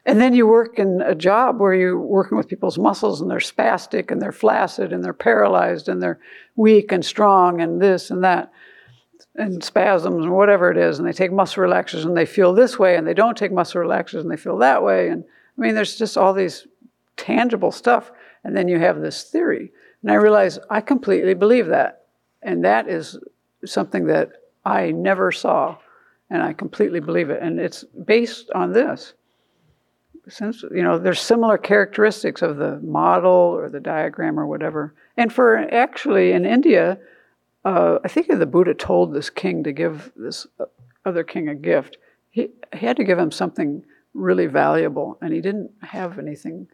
And then you work in a job where you're working with people's muscles and they're spastic and they're flaccid and they're paralyzed and they're weak and strong and this and that and spasms and whatever it is, and they take muscle relaxers and they feel this way, and they don't take muscle relaxers and they feel that way. And I mean, there's just all these tangible stuff. And then you have this theory. And I realize I completely believe that. And that is something that I never saw. And I completely believe it. And it's based on this. Since, you know, there's similar characteristics of the model or the diagram or whatever. And for actually in India, uh, I think the Buddha told this king to give this other king a gift. He, he had to give him something really valuable, and he didn't have anything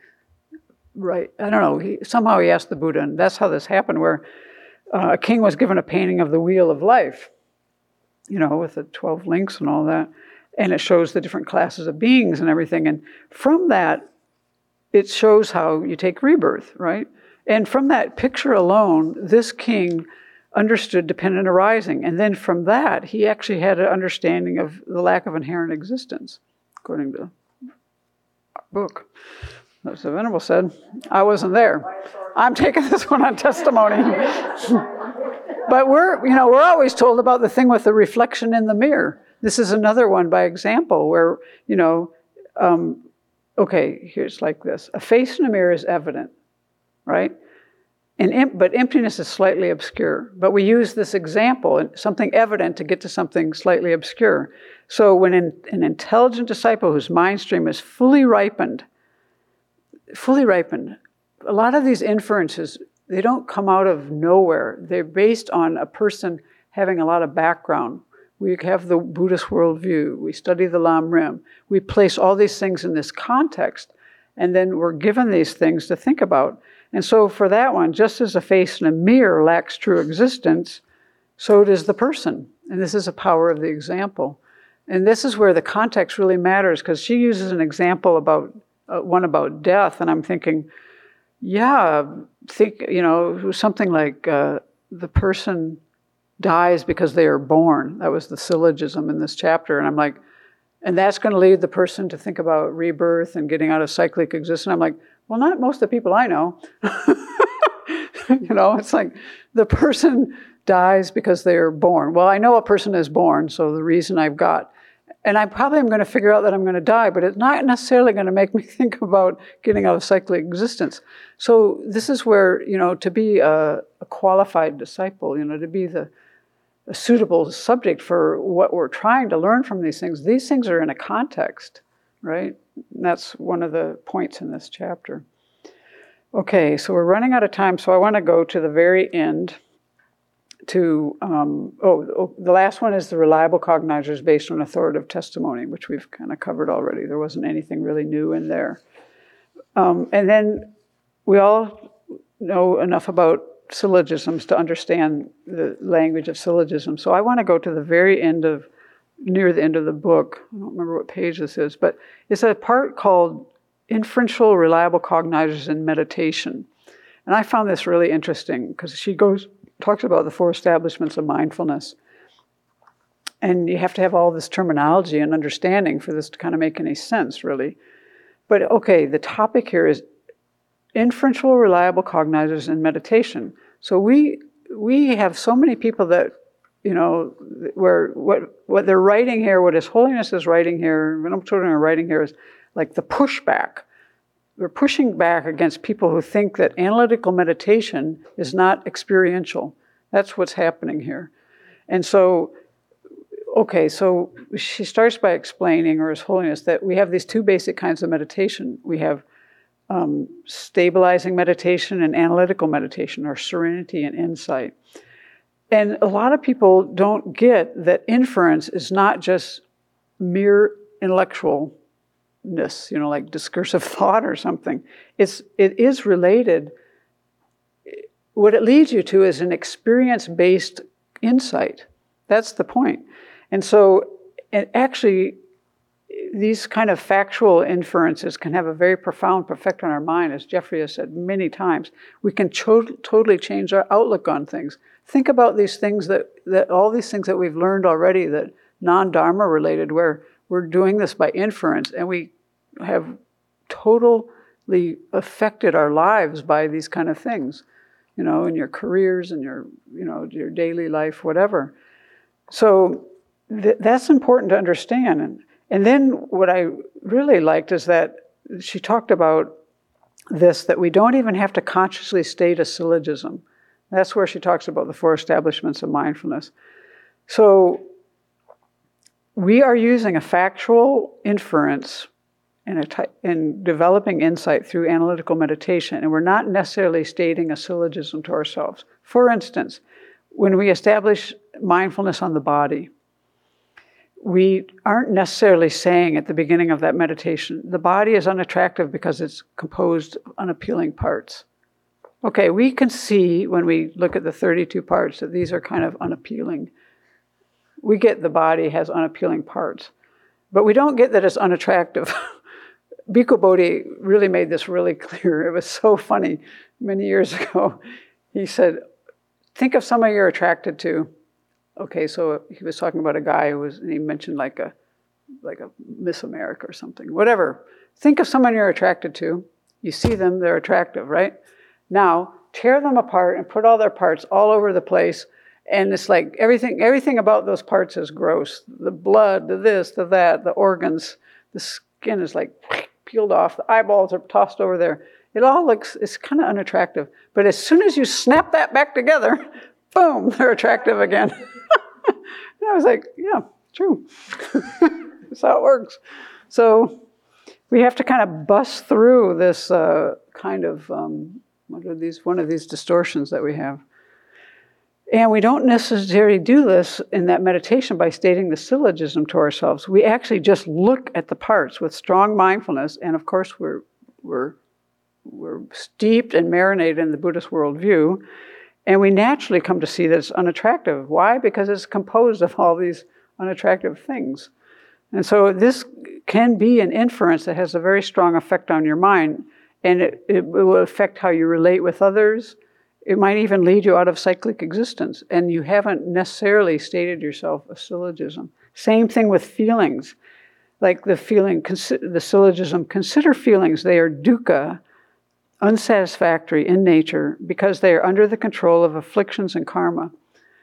right. I don't know. He, somehow he asked the Buddha, and that's how this happened, where uh, a king was given a painting of the Wheel of Life, you know, with the 12 links and all that. And it shows the different classes of beings and everything. And from that, it shows how you take rebirth, right? And from that picture alone, this king understood dependent arising. And then from that, he actually had an understanding of the lack of inherent existence, according to our book. The Venerable said, I wasn't there. I'm taking this one on testimony. but we're, you know, we're always told about the thing with the reflection in the mirror. This is another one by example where, you know, um, okay, here's like this. A face in a mirror is evident, right? And, but emptiness is slightly obscure. But we use this example, something evident, to get to something slightly obscure. So when an intelligent disciple whose mind stream is fully ripened, fully ripened, a lot of these inferences, they don't come out of nowhere. They're based on a person having a lot of background. We have the Buddhist worldview. We study the Lam Rim. We place all these things in this context, and then we're given these things to think about. And so, for that one, just as a face in a mirror lacks true existence, so does the person. And this is a power of the example. And this is where the context really matters because she uses an example about uh, one about death, and I'm thinking, yeah, think, you know, something like uh, the person dies because they are born. That was the syllogism in this chapter. And I'm like, and that's going to lead the person to think about rebirth and getting out of cyclic existence. I'm like, well, not most of the people I know. you know, it's like the person dies because they are born. Well, I know a person is born, so the reason I've got, and I probably am going to figure out that I'm going to die, but it's not necessarily going to make me think about getting out of cyclic existence. So this is where you know to be a, a qualified disciple, you know, to be the a suitable subject for what we're trying to learn from these things. These things are in a context, right? And that's one of the points in this chapter. Okay, so we're running out of time, so I want to go to the very end to, um, oh, oh, the last one is the reliable cognizers based on authoritative testimony, which we've kind of covered already. There wasn't anything really new in there. Um, and then we all know enough about syllogisms to understand the language of syllogism. So I want to go to the very end of, near the end of the book. I don't remember what page this is, but it's a part called Inferential Reliable Cognizers in Meditation. And I found this really interesting because she goes, talks about the four establishments of mindfulness. And you have to have all this terminology and understanding for this to kind of make any sense, really. But okay, the topic here is inferential reliable cognizers in meditation. So we we have so many people that you know where what what they're writing here, what His Holiness is writing here, what Chodron are writing here is like the pushback. We're pushing back against people who think that analytical meditation is not experiential. That's what's happening here. And so, okay, so she starts by explaining, or His Holiness, that we have these two basic kinds of meditation. We have um, stabilizing meditation and analytical meditation, or serenity and insight. And a lot of people don't get that inference is not just mere intellectualness, you know, like discursive thought or something. It's, it is related. What it leads you to is an experience based insight. That's the point. And so, and actually, these kind of factual inferences can have a very profound effect on our mind, as Jeffrey has said many times. We can cho- totally change our outlook on things. Think about these things that, that all these things that we've learned already that non Dharma related, where we're doing this by inference and we have totally affected our lives by these kind of things, you know, in your careers and your, you know, your daily life, whatever. So th- that's important to understand. And, and then what I really liked is that she talked about this that we don't even have to consciously state a syllogism. That's where she talks about the four establishments of mindfulness. So we are using a factual inference in, developing insight through analytical meditation, and we're not necessarily stating a syllogism to ourselves. For instance, when we establish mindfulness on the body, we aren't necessarily saying at the beginning of that meditation, the body is unattractive because it's composed of unappealing parts. Okay, we can see when we look at the 32 parts that these are kind of unappealing. We get the body has unappealing parts, but we don't get that it's unattractive. Bhikkhu Bodhi really made this really clear. It was so funny many years ago. He said, Think of someone you're attracted to okay, so he was talking about a guy who was, and he mentioned like a, like a Miss America or something, whatever. Think of someone you're attracted to. You see them, they're attractive, right? Now, tear them apart and put all their parts all over the place. And it's like everything, everything about those parts is gross. The blood, the this, the that, the organs, the skin is like peeled off, the eyeballs are tossed over there. It all looks, it's kind of unattractive. But as soon as you snap that back together, boom, they're attractive again. and I was like, yeah, true. That's how it works. So we have to kind of bust through this uh, kind of um, what are these one of these distortions that we have. And we don't necessarily do this in that meditation by stating the syllogism to ourselves. We actually just look at the parts with strong mindfulness, and of course we're we're we're steeped and marinated in the Buddhist worldview, and we naturally come to see that it's unattractive. Why? Because it's composed of all these unattractive things. And so this can be an inference that has a very strong effect on your mind. and it, it will affect how you relate with others. It might even lead you out of cyclic existence, and you haven't necessarily stated yourself a syllogism. Same thing with feelings, like the feeling, the syllogism. Consider feelings; they are dukkha, unsatisfactory in nature, because they are under the control of afflictions and karma.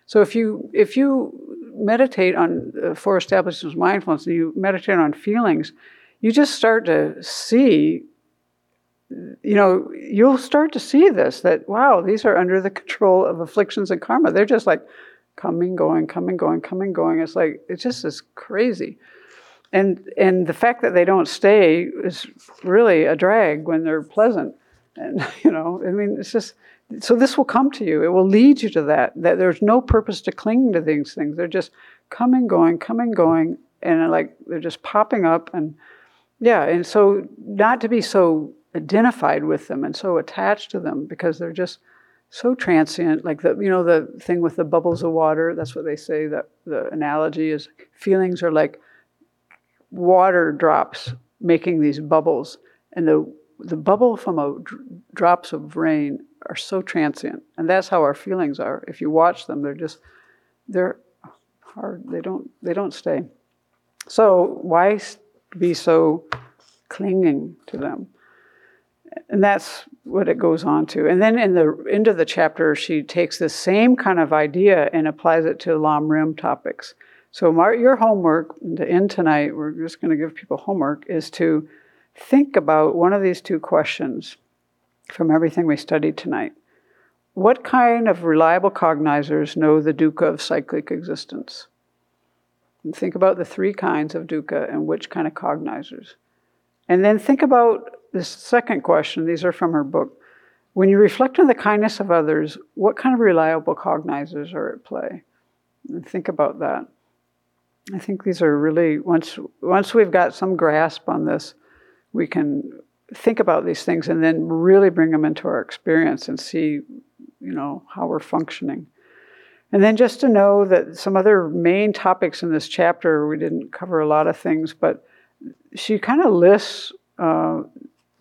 So if you if you meditate on uh, four establishments mindfulness and you meditate on feelings, you just start to see you know, you'll start to see this that, wow, these are under the control of afflictions and karma. They're just like coming, going, coming, going, coming, going. It's like, it just is crazy. And, and the fact that they don't stay is really a drag when they're pleasant. And, you know, I mean, it's just, so this will come to you. It will lead you to that, that there's no purpose to cling to these things. They're just coming, going, coming, going, and like they're just popping up. And yeah, and so not to be so identified with them and so attached to them because they're just so transient like the you know the thing with the bubbles of water that's what they say that the analogy is feelings are like water drops making these bubbles and the the bubble from a drops of rain are so transient and that's how our feelings are. If you watch them they're just they're hard they don't they don't stay. So why be so clinging to them and that's what it goes on to. And then in the end of the chapter, she takes the same kind of idea and applies it to Lam Rim topics. So Mark, your homework to end tonight, we're just going to give people homework, is to think about one of these two questions from everything we studied tonight. What kind of reliable cognizers know the dukkha of cyclic existence? And think about the three kinds of dukkha and which kind of cognizers. And then think about this second question, these are from her book. When you reflect on the kindness of others, what kind of reliable cognizers are at play? And think about that. I think these are really once once we've got some grasp on this, we can think about these things and then really bring them into our experience and see, you know, how we're functioning. And then just to know that some other main topics in this chapter, we didn't cover a lot of things, but she kind of lists uh,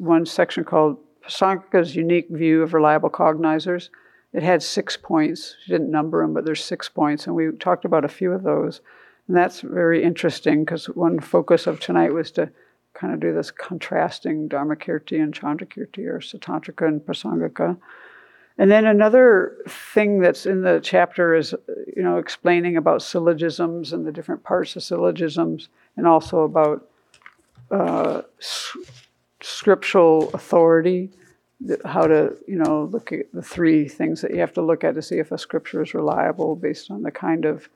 one section called Prasangika's Unique View of Reliable Cognizers. It had six points. She didn't number them, but there's six points, and we talked about a few of those. And that's very interesting because one focus of tonight was to kind of do this contrasting Dharmakirti and Chandrakirti or Sautrantika and Prasangika. And then another thing that's in the chapter is, you know, explaining about syllogisms and the different parts of syllogisms, and also about uh, scriptural authority, how to, you know, look at the three things that you have to look at to see if a scripture is reliable based on the kind of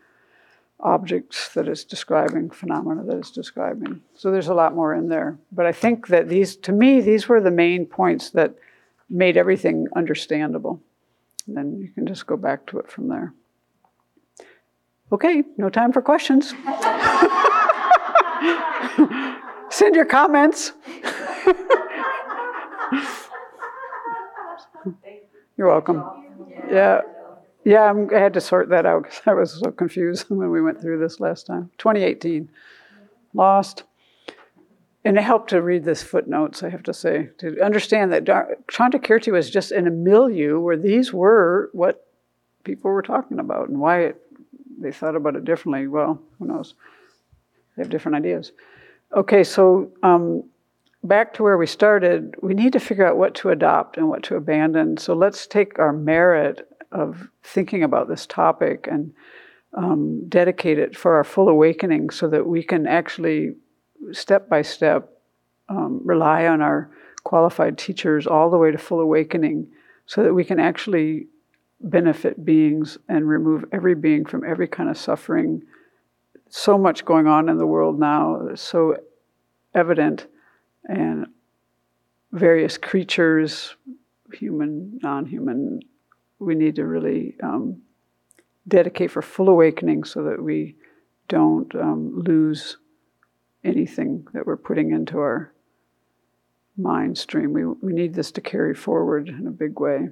objects that it's describing, phenomena that it's describing. So there's a lot more in there. But I think that these, to me, these were the main points that made everything understandable. And then you can just go back to it from there. Okay, no time for questions. Send your comments. You're welcome. Yeah. Yeah, I'm, i had to sort that out because I was so confused when we went through this last time. 2018. Lost. And it helped to read this footnotes, I have to say, to understand that Chandrakirti was just in a milieu where these were what people were talking about and why it, they thought about it differently. Well, who knows? They have different ideas. Okay, so um, back to where we started, we need to figure out what to adopt and what to abandon. So let's take our merit of thinking about this topic and um, dedicate it for our full awakening so that we can actually, step by step, um, rely on our qualified teachers all the way to full awakening so that we can actually benefit beings and remove every being from every kind of suffering. So much going on in the world now, so evident and various creatures, human, non human, we need to really um, dedicate for full awakening so that we don't um, lose anything that we're putting into our mind stream. We, we need this to carry forward in a big way.